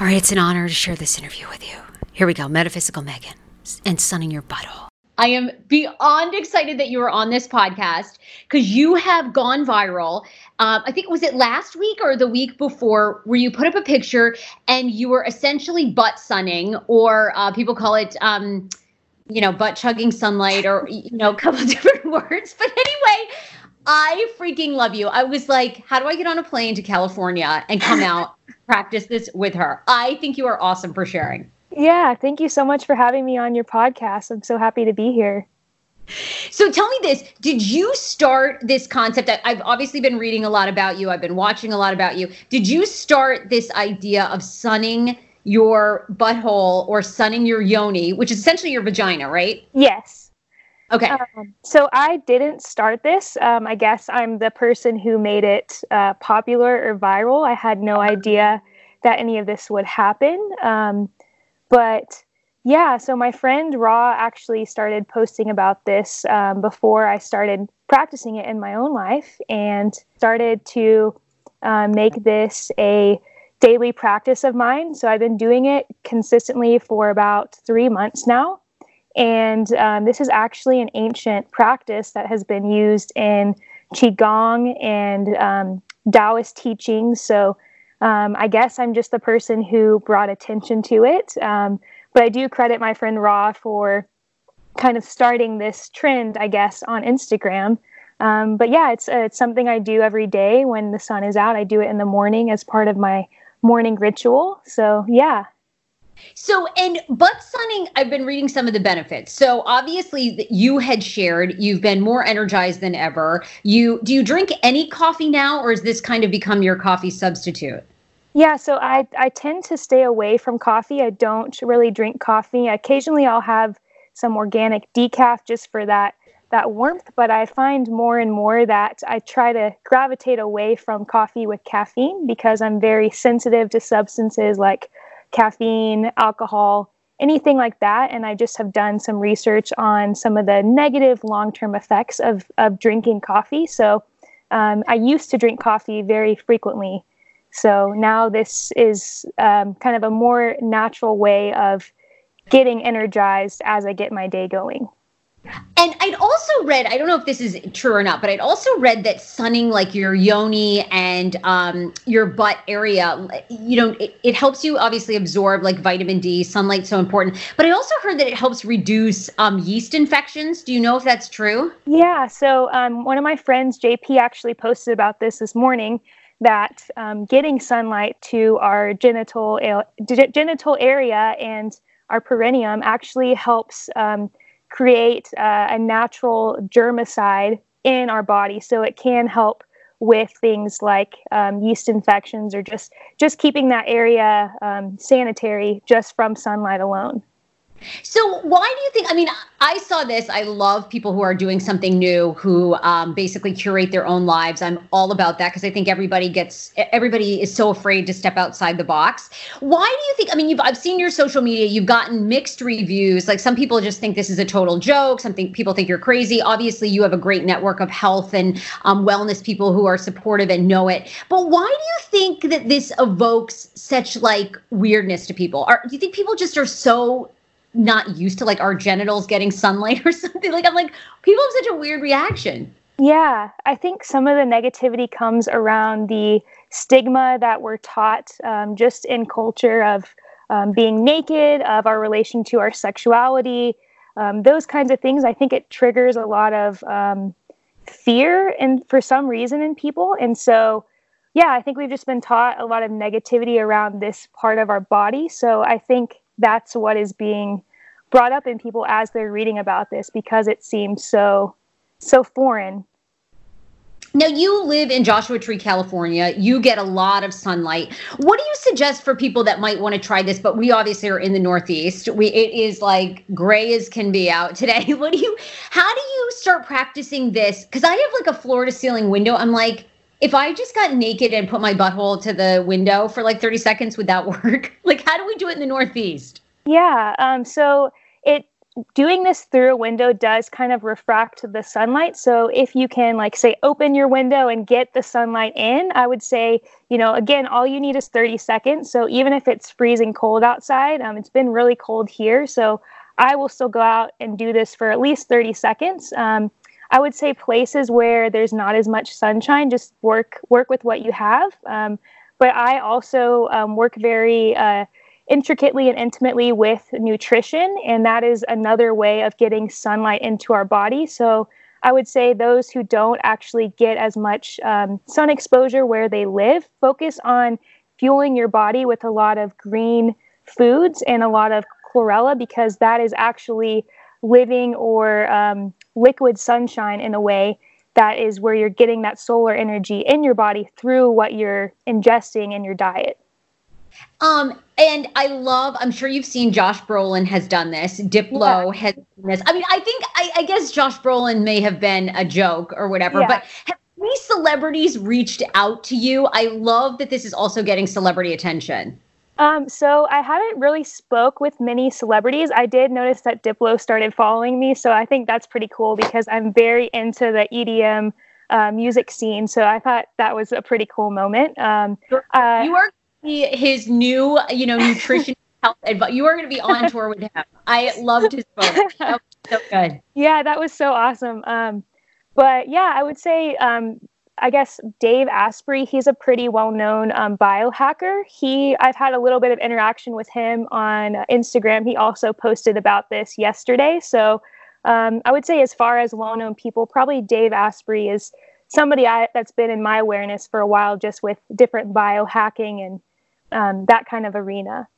Speaker 1: All right, it's an honor to share this interview with you. Here we go. Metaphysical Meagan and sunning your butthole. I am beyond excited that you are on this podcast because you have gone viral. Um, I think was it last week or the week before where you put up a picture and you were essentially butt sunning, or uh, people call it, um, you know, butt chugging sunlight, or you know, a couple different words. But anyway, I freaking love you. I was like, how do I get on a plane to California and come out practice this with her? I think you are awesome for sharing.
Speaker 8: Yeah, thank you so much for having me on your podcast. I'm so happy to be here.
Speaker 1: So tell me this: Did you start this concept? I've obviously been reading a lot about you. I've been watching a lot about you. Did you start this idea of sunning your butthole or sunning your yoni, which is essentially your vagina, right?
Speaker 8: Yes.
Speaker 1: Okay.
Speaker 8: Um, so I didn't start this. Um, I guess I'm the person who made it uh, popular or viral. I had no idea that any of this would happen. Um, but yeah, so my friend Raw actually started posting about this um, before I started practicing it in my own life and started to um, make this a daily practice of mine. So I've been doing it consistently for about three months now. And um, this is actually an ancient practice that has been used in Qigong and um, Taoist teachings. So um, I guess I'm just the person who brought attention to it. Um, but I do credit my friend Raw for kind of starting this trend, I guess, on Instagram. Um, but yeah, it's uh, it's something I do every day when the sun is out. I do it in the morning as part of my morning ritual. So yeah,
Speaker 1: So, and butt sunning, I've been reading some of the benefits. So, obviously, you had shared you've been more energized than ever. You do you drink any coffee now, or has this kind of become your coffee substitute?
Speaker 8: Yeah, so I I tend to stay away from coffee. I don't really drink coffee. Occasionally I'll have some organic decaf just for that that warmth, but I find more and more that I try to gravitate away from coffee with caffeine because I'm very sensitive to substances like caffeine, alcohol, anything like that and I just have done some research on some of the negative long-term effects of of drinking coffee. So um, I used to drink coffee very frequently so now this is um, kind of a more natural way of getting energized as I get my day going.
Speaker 1: And I'd also read, I don't know if this is true or not, but I'd also read that sunning like your yoni and um, your butt area, you know, it, it helps you obviously absorb like vitamin D. Sunlight's so important. But I also heard that it helps reduce um, yeast infections. Do you know if that's true?
Speaker 8: Yeah, so um, one of my friends, JP, actually posted about this this morning that um, getting sunlight to our genital genital area and our perineum actually helps um, create uh, a natural germicide in our body, so it can help with things like um, yeast infections or just just keeping that area um, sanitary just from sunlight alone.
Speaker 1: So why do you think? I mean, I saw this. I love people who are doing something new, who um, basically curate their own lives. I'm all about that because I think everybody gets, everybody is so afraid to step outside the box. Why do you think? I mean, you've I've seen your social media. You've gotten mixed reviews. Like some people just think this is a total joke. Some think, people think you're crazy. Obviously, you have a great network of health and um, wellness people who are supportive and know it. But why do you think that this evokes such like weirdness to people? Are do you think people just are so not used to like our genitals getting sunlight or something. Like I'm like, people have such a weird reaction.
Speaker 8: Yeah, I think some of the negativity comes around the stigma that we're taught um, just in culture of um, being naked, of our relation to our sexuality, um, those kinds of things. I think it triggers a lot of um, fear and for some reason in people. And so, yeah, I think we've just been taught a lot of negativity around this part of our body. So I think that's what is being brought up in people as they're reading about this because it seems so so foreign
Speaker 1: now you live in Joshua Tree, California. You get a lot of sunlight. What do you suggest for people that might want to try this? But we obviously are in the Northeast. We it is like gray as can be out today. What do you? How do you start practicing this? Because I have like a floor to ceiling window. I'm like, if I just got naked and put my butthole to the window for like 30 seconds, would that work? like, how do we do it in the Northeast?
Speaker 8: Yeah. Um, so it doing this through a window does kind of refract the sunlight. So if you can, like, say, open your window and get the sunlight in, I would say, you know, again, all you need is 30 seconds. So even if it's freezing cold outside, um, it's been really cold here. So I will still go out and do this for at least 30 seconds. Um, I would say places where there's not as much sunshine, just work work with what you have. Um, but I also um, work very uh, intricately and intimately with nutrition, and that is another way of getting sunlight into our body. So I would say those who don't actually get as much um, sun exposure where they live, focus on fueling your body with a lot of green foods and a lot of chlorella because that is actually living or um, liquid sunshine in a way that is where you're getting that solar energy in your body through what you're ingesting in your diet.
Speaker 1: Um, and I love, I'm sure you've seen Josh Brolin has done this. Diplo yeah. has done this. I mean, I think, I, I, guess Josh Brolin may have been a joke or whatever, yeah. but have any celebrities reached out to you? I love that this is also getting celebrity attention.
Speaker 8: Um, so I haven't really spoke with many celebrities. I did notice that Diplo started following me, so I think that's pretty cool because I'm very into the EDM uh, music scene. So I thought that was a pretty cool moment. Um,
Speaker 1: uh, you are his new, you know, nutrition health advice. You are going to be on tour with him. I loved his book. so good.
Speaker 8: Yeah, that was so awesome. Um, but yeah, I would say um, I guess Dave Asprey, he's a pretty well-known um, biohacker. He, I've had a little bit of interaction with him on Instagram. He also posted about this yesterday. So um, I would say, as far as well-known people, probably Dave Asprey is somebody I, that's been in my awareness for a while, just with different biohacking and um, that kind of arena.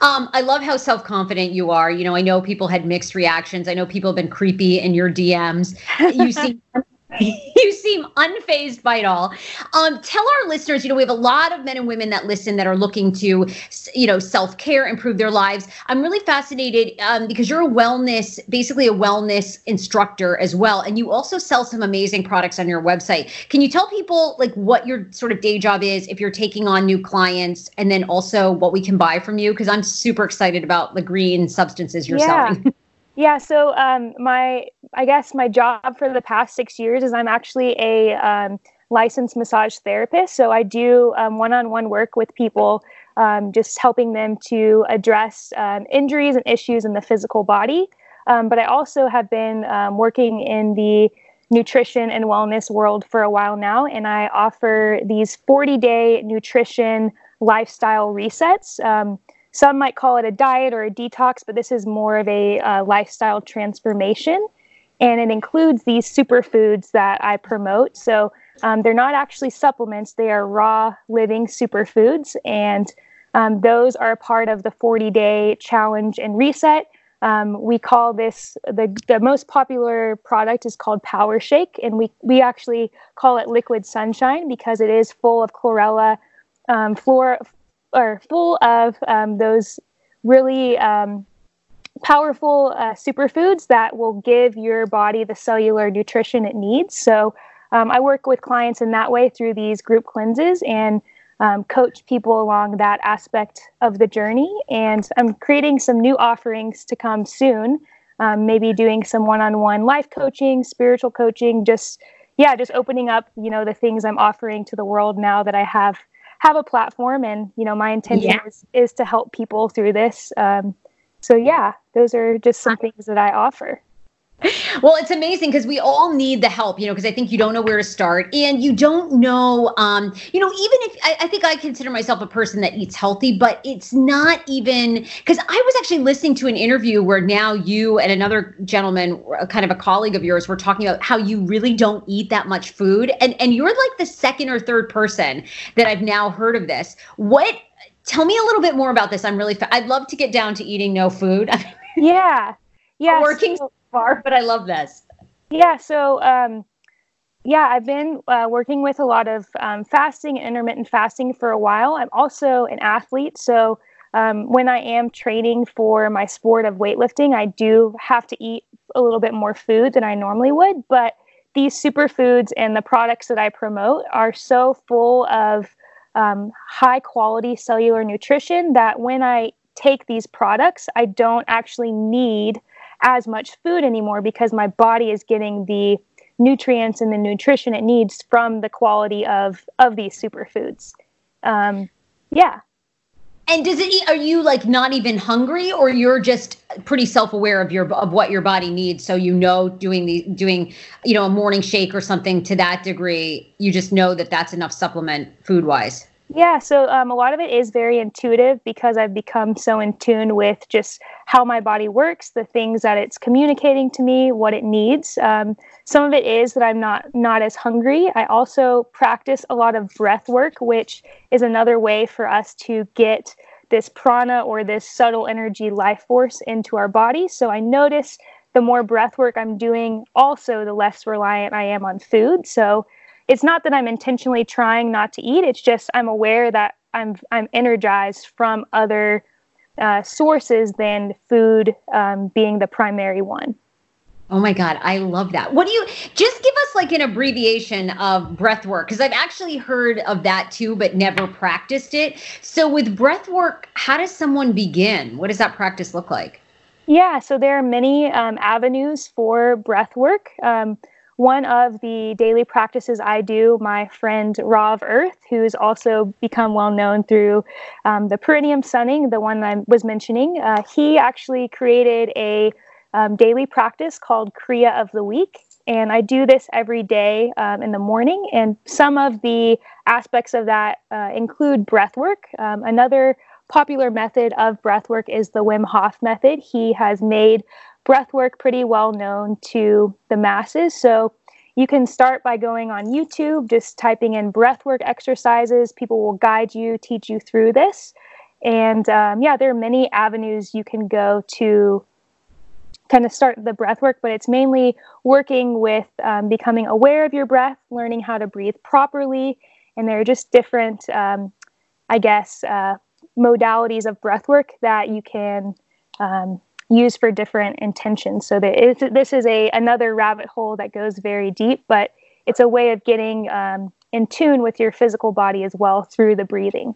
Speaker 1: Um, I love how self confident you are. You know, I know people had mixed reactions. I know people have been creepy in your DMs. You seem you seem unfazed by it all. Um, tell our listeners, you know, we have a lot of men and women that listen that are looking to, you know, self care, improve their lives. I'm really fascinated um, because you're a wellness, basically a wellness instructor as well, and you also sell some amazing products on your website. Can you tell people like what your sort of day job is if you're taking on new clients, and then also what we can buy from you? Because I'm super excited about the green substances you're yeah. selling.
Speaker 8: Yeah, so um, my I guess my job for the past six years is I'm actually a um, licensed massage therapist. So I do um, one-on-one work with people, um, just helping them to address um, injuries and issues in the physical body. Um, but I also have been working in the nutrition and wellness world for a while now, and I offer these 40-day nutrition lifestyle resets. Some might call it a diet or a detox, but this is more of a uh, lifestyle transformation. And it includes these superfoods that I promote. So um, they're not actually supplements, they are raw living superfoods. And um, those are part of the 40 day challenge and reset. Um, we call this the, the most popular product is called Power Shake, and we, we actually call it Liquid Sunshine because it is full of chlorella, um, are full of um, those really um, powerful uh, superfoods that will give your body the cellular nutrition it needs. So um, I work with clients in that way through these group cleanses and um, coach people along that aspect of the journey. And I'm creating some new offerings to come soon. Um, maybe doing some one-on-one life coaching, spiritual coaching, just yeah, just opening up, you know, the things I'm offering to the world now that I have have a platform. And you know, my intention
Speaker 1: Yeah.
Speaker 8: is is to help people through this. Um, so yeah, those are just some things that I offer.
Speaker 1: Well, it's amazing because we all need the help, you know, because I think you don't know where to start and you don't know, um, you know, even if I, I think I consider myself a person that eats healthy, but it's not even because I was actually listening to an interview where now you and another gentleman, a kind of a colleague of yours, were talking about how you really don't eat that much food. And, and you're like the second or third person that I've now heard of this. What, tell me a little bit more about this. I'm really, fa- I'd love to get down to eating no food.
Speaker 8: Yeah, yeah.
Speaker 1: working
Speaker 8: so-
Speaker 1: far, but I love this.
Speaker 8: Yeah, so um, yeah, I've been uh, working with a lot of um, fasting, intermittent fasting for a while. I'm also an athlete, so um, when I am training for my sport of weightlifting, I do have to eat a little bit more food than I normally would. But these superfoods and the products that I promote are so full of um, high quality cellular nutrition that when I take these products, I don't actually need as much food anymore because my body is getting the nutrients and the nutrition it needs from the quality of of these superfoods. Um, yeah.
Speaker 1: And does it? eat, Are you like not even hungry, or you're just pretty self-aware of your of what your body needs? So you know, doing the doing, you know, a morning shake or something to that degree, you just know that that's enough supplement food-wise.
Speaker 8: Yeah, so um, a lot of it is very intuitive because I've become so in tune with just how my body works, the things that it's communicating to me, what it needs. Um, some of it is that I'm not not as hungry. I also practice a lot of breath work, which is another way for us to get this prana or this subtle energy life force into our body. So I notice the more breath work I'm doing, also the less reliant I am on food. So it's not that I'm intentionally trying not to eat. It's just I'm aware that I'm I'm energized from other uh, sources than food um, being the primary one.
Speaker 1: Oh my God, I love that. What do you just give us like an abbreviation of breath work? Because I've actually heard of that too, but never practiced it. So with breath work, how does someone begin? What does that practice look like?
Speaker 8: Yeah, so there are many um, avenues for breath work. Um, one of the daily practices I do, my friend Rav Earth, who's also become well known through um, the perineum sunning, the one I was mentioning, uh, he actually created a um, daily practice called Kriya of the Week. And I do this every day um, in the morning. And some of the aspects of that uh, include breath work. Um, another popular method of breath work is the Wim Hof method. He has made breath work pretty well known to the masses. So you can start by going on YouTube, just typing in breathwork exercises. People will guide you, teach you through this. And um, yeah, there are many avenues you can go to kind of start the breath work, but it's mainly working with um, becoming aware of your breath, learning how to breathe properly. And there are just different, um, I guess, uh, modalities of breath work that you can um, use for different intentions. So is, this is a another rabbit hole that goes very deep, but it's a way of getting um, in tune with your physical body as well through the breathing.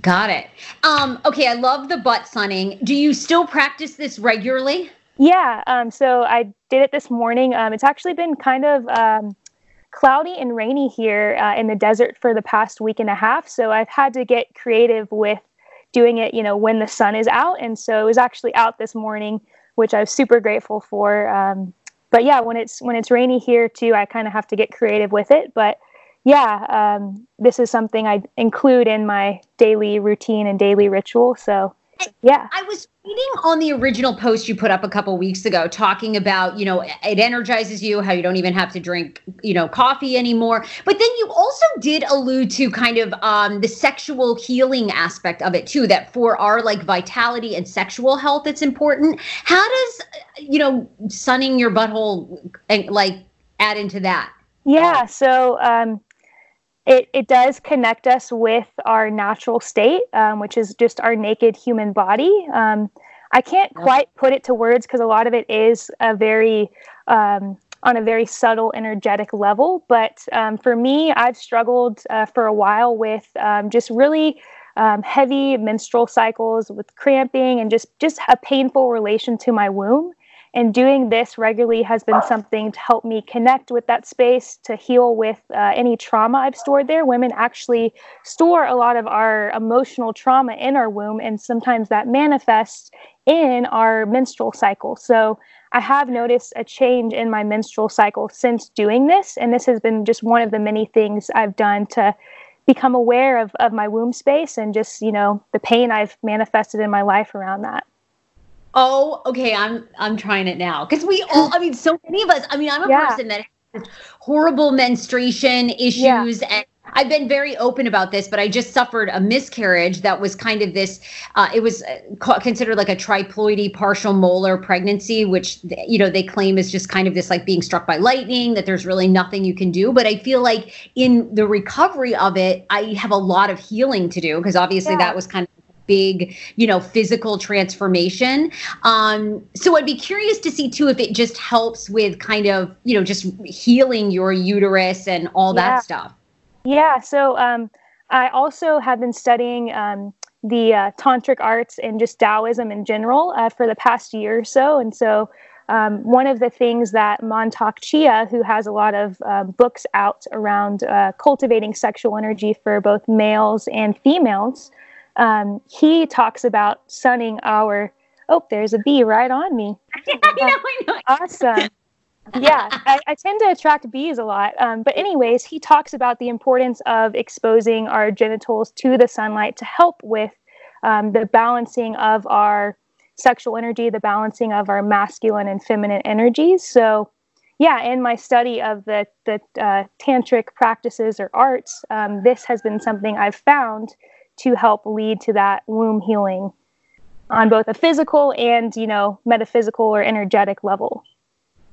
Speaker 1: Got it. Um, okay, I love the butt sunning. Do you still practice this regularly?
Speaker 8: Yeah, um, so I did it this morning. Um, it's actually been kind of um, cloudy and rainy here uh, in the desert for the past week and a half. So I've had to get creative with doing it, you know, when the sun is out. And so it was actually out this morning, which I was super grateful for. Um, but yeah, when it's when it's rainy here too, I kind of have to get creative with it. But yeah, um, this is something I include in my daily routine and daily ritual. So yeah.
Speaker 1: I was reading on the original post you put up a couple weeks ago talking about, you know, it energizes you, how you don't even have to drink, you know, coffee anymore. But then you also did allude to kind of um, the sexual healing aspect of it too, that for our like vitality and sexual health, it's important. How does, you know, sunning your butthole and like add into that?
Speaker 8: Yeah, so um, it, it does connect us with our natural state, um, which is just our naked human body. Um, I can't quite put it to words because a lot of it is a very um, on a very subtle energetic level. But um, for me, I've struggled uh, for a while with um, just really um, heavy menstrual cycles, with cramping, and just just a painful relation to my womb. And doing this regularly has been something to help me connect with that space, to heal with uh, any trauma I've stored there. Women actually store a lot of our emotional trauma in our womb, and sometimes that manifests in our menstrual cycle. So I have noticed a change in my menstrual cycle since doing this. And this has been just one of the many things I've done to become aware of, of my womb space and just, you know, the pain I've manifested in my life around that.
Speaker 1: Oh, okay. I'm I'm trying it now because we all. I mean, so many of us. I mean, I'm a
Speaker 8: Yeah.
Speaker 1: person that has horrible menstruation issues, and I've been very open about this. But I just suffered a miscarriage that was kind of this. Uh, it was uh, considered like a triploidy partial molar pregnancy, which you know they claim is just kind of this like being struck by lightning. That there's really nothing you can do. But I feel like in the recovery of it, I have a lot of healing to do because obviously
Speaker 8: Yeah.
Speaker 1: that was kind of big, you know, physical transformation. Um, so I'd be curious to see too if it just helps with kind of, you know, just healing your uterus and all
Speaker 8: Yeah.
Speaker 1: that stuff.
Speaker 8: Yeah. So um, I also have been studying um, the uh, tantric arts and just Taoism in general uh, for the past year or so. And so um, one of the things that Mantak Chia, who has a lot of uh, books out around uh, cultivating sexual energy for both males and females, um, he talks about sunning our. Oh, there's a bee right on me.
Speaker 1: I know, I know.
Speaker 8: Awesome. yeah, I, I tend to attract bees a lot. Um, but, anyways, he talks about the importance of exposing our genitals to the sunlight to help with um, the balancing of our sexual energy, the balancing of our masculine and feminine energies. So, yeah, in my study of the, the uh, tantric practices or arts, um, this has been something I've found to help lead to that womb healing on both a physical and, you know, metaphysical or energetic level.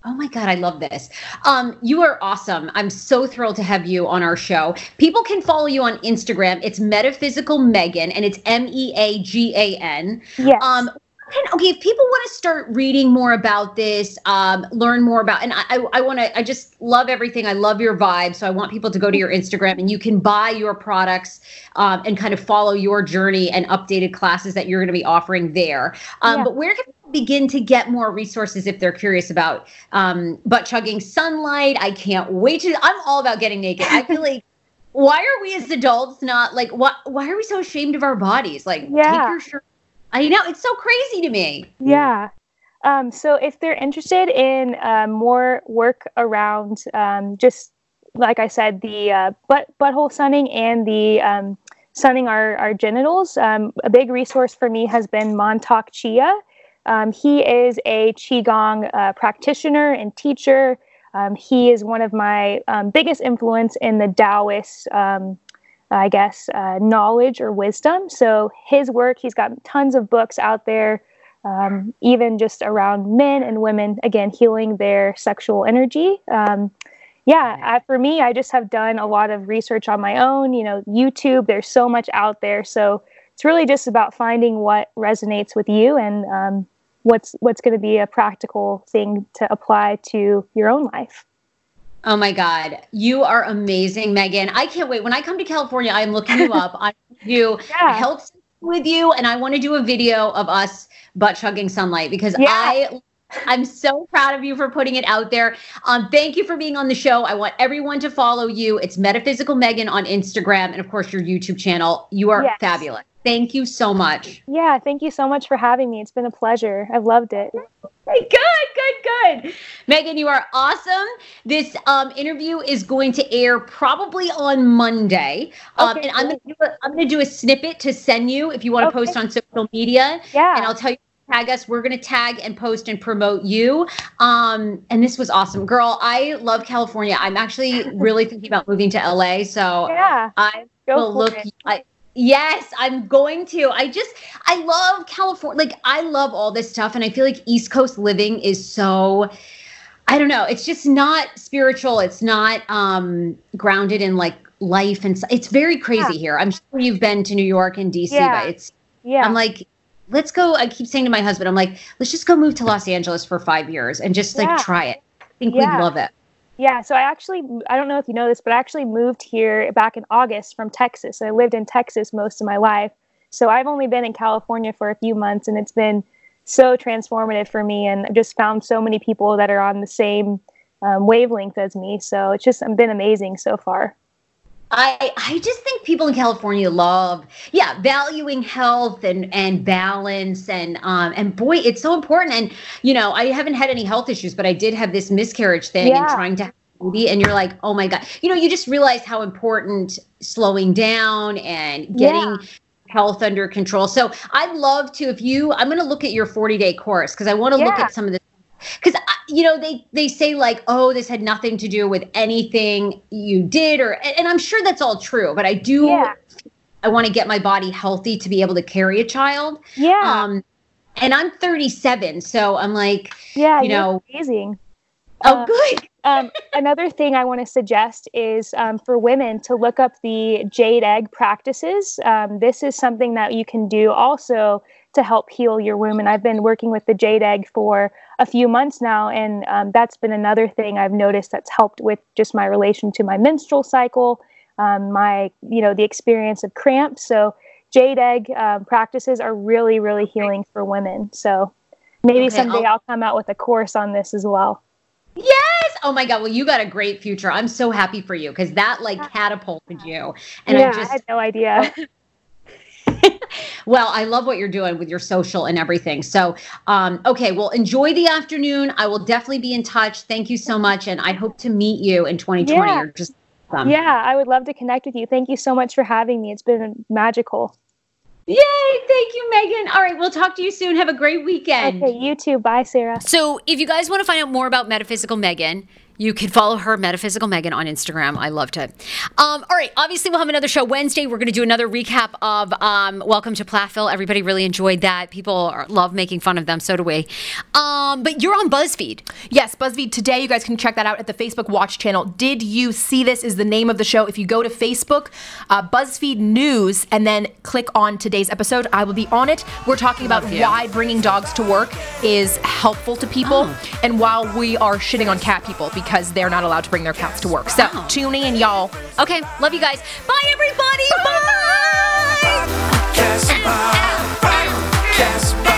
Speaker 1: Oh my God, I love this. Um, you are awesome. I'm so thrilled to have you on our show. People can follow you on Instagram. It's Metaphysical Meagan, and it's M E A G A N.
Speaker 8: Yes.
Speaker 1: Um, can- okay, if people want to start reading more about this, um, learn more about, and I, I, I want to, I just love everything. I love your vibe. So I want people to go to your Instagram and you can buy your products um, and kind of follow your journey and updated classes that you're going to be offering there. Um,
Speaker 8: Yeah.
Speaker 1: But where can people begin to get more resources if they're curious about um, butt chugging sunlight? I can't wait to, I'm all about getting naked. I feel like, why are we as adults not like, what, why are we so ashamed of our bodies? Like, take
Speaker 8: Yeah.
Speaker 1: your shirt I know it's so crazy to me.
Speaker 8: Yeah. Um, so if they're interested in uh, more work around um, just like I said, the uh, butt butthole sunning and the um, sunning our, our genitals, um, a big resource for me has been Mantak Chia. Um, he is a qigong uh, practitioner and teacher. Um, he is one of my biggest influence in the Taoist I guess, uh, knowledge or wisdom. So his work, he's got tons of books out there, um, even just around men and women, again, healing their sexual energy. Um, yeah, I, for me, I just have done a lot of research on my own. You know, YouTube, there's so much out there. So it's really just about finding what resonates with you and um, what's what's going to be a practical thing to apply to your own life.
Speaker 1: Oh my God. You are amazing, Meagan. I can't wait. When I come to California, I'm looking you up. I do
Speaker 8: Yeah.
Speaker 1: health with you, and I want to do a video of us butt chugging sunlight because
Speaker 8: Yeah.
Speaker 1: I. I'm so proud of you for putting it out there. Um, thank you for being on the show. I want everyone to follow you. It's Metaphysical Meagan on Instagram and, of course, your YouTube channel. You are
Speaker 8: Yes.
Speaker 1: fabulous. Thank you so much.
Speaker 8: Yeah, thank you so much for having me. It's been a pleasure. I've loved it.
Speaker 1: Good, good, good. Meagan, you are awesome. This um, interview is going to air probably on Monday. Um,
Speaker 8: Okay,
Speaker 1: and I'm going to do a, I'm to do a snippet to send you if you want to
Speaker 8: Okay.
Speaker 1: post on social media.
Speaker 8: Yeah.
Speaker 1: And I'll tell you tag us. We're going to tag and post and promote you. Um, and this was awesome. Girl, I love California. I'm actually really thinking about moving to LA. So
Speaker 8: Yeah.
Speaker 1: I
Speaker 8: Go
Speaker 1: will look. I, yes, I'm going to. I just, I love California. Like, I love all this stuff. And I feel like East Coast living is so, I don't know. It's just not spiritual. It's not um, grounded in like life. And it's very crazy here. I'm sure you've been to New York and DC,
Speaker 8: Yeah.
Speaker 1: but it's,
Speaker 8: Yeah.
Speaker 1: I'm like, let's go. I keep saying to my husband, I'm like, let's just go move to Los Angeles for five years and just like
Speaker 8: Yeah.
Speaker 1: try it. I think
Speaker 8: Yeah.
Speaker 1: we'd love it.
Speaker 8: Yeah, so I actually, I don't know if you know this, but I actually moved here back in August from Texas. I lived in Texas most of my life. So I've only been in California for a few months, and it's been so transformative for me. And I've just found so many people that are on the same um, wavelength as me. So it's just been amazing so far.
Speaker 1: I I just think people in California love, yeah, valuing health and and balance and um and boy, it's so important. And you know, I haven't had any health issues, but I did have this miscarriage thing and trying to have a baby, and you're like, oh my god, you know, you just realize how important slowing down and getting.
Speaker 8: Yeah.
Speaker 1: health under control so i'd love to if you i'm going to look at your 40 day course because i want to look at some of the because you know they they say like oh this had nothing to do with anything you did or and and i'm sure that's all true but i do
Speaker 8: Yeah.
Speaker 1: i want to get my body healthy to be able to carry a child
Speaker 8: Yeah,
Speaker 1: um and i'm 37 so i'm like
Speaker 8: yeah,
Speaker 1: you know-
Speaker 8: amazing.
Speaker 1: oh
Speaker 8: Uh,
Speaker 1: good
Speaker 8: um, another thing I want to suggest is um, for women to look up the jade egg practices. Um, this is something that you can do also to help heal your womb. And I've been working with the jade egg for a few months now, and um, that's been another thing I've noticed that's helped with just my relation to my menstrual cycle, um, my you know the experience of cramps. So jade egg um, practices are really really healing for women. So maybe
Speaker 1: Okay,
Speaker 8: someday
Speaker 1: I'll-
Speaker 8: I'll come out with a course on this as well.
Speaker 1: yes oh my god well you got a great future i'm so happy for you because that like catapulted you and
Speaker 8: yeah,
Speaker 1: i just
Speaker 8: I had no idea.
Speaker 1: Well, I love what you're doing with your social and everything. So, um, okay, well, enjoy the afternoon. I will definitely be in touch. Thank you so much, and I hope to meet you in 2020.
Speaker 8: Yeah.
Speaker 1: You're just awesome.
Speaker 8: yeah, I would love to connect with you. Thank you so much for having me. It's been magical.
Speaker 1: Yay! Thank you, Meagan. All right, we'll talk to you soon. Have a great weekend.
Speaker 8: Okay, you too. Bye, Sarah.
Speaker 1: So, if you guys want to find out more about Metaphysical Meagan, you can follow her, Metaphysical Meagan, on Instagram. I loved it. Um, all right, obviously, we'll have another show Wednesday. We're going to do another recap of um, Welcome to Plathville. Everybody really enjoyed that. People are, love making fun of them. So do we. Um, but you're on BuzzFeed.
Speaker 2: Yes, BuzzFeed today. You guys can check that out at the Facebook Watch channel. Did you see this? Is the name of the show. If you go to Facebook, uh, BuzzFeed News, and then click on today's episode, I will be on it. We're talking about why bringing dogs to work is helpful to people,
Speaker 1: Oh.
Speaker 2: and while we are shitting on cat people because they're not allowed to bring their cats to work. So
Speaker 1: Oh.
Speaker 2: tune in, y'all.
Speaker 1: Okay, love you guys. Bye, everybody. Bye.
Speaker 9: Casper, Casper,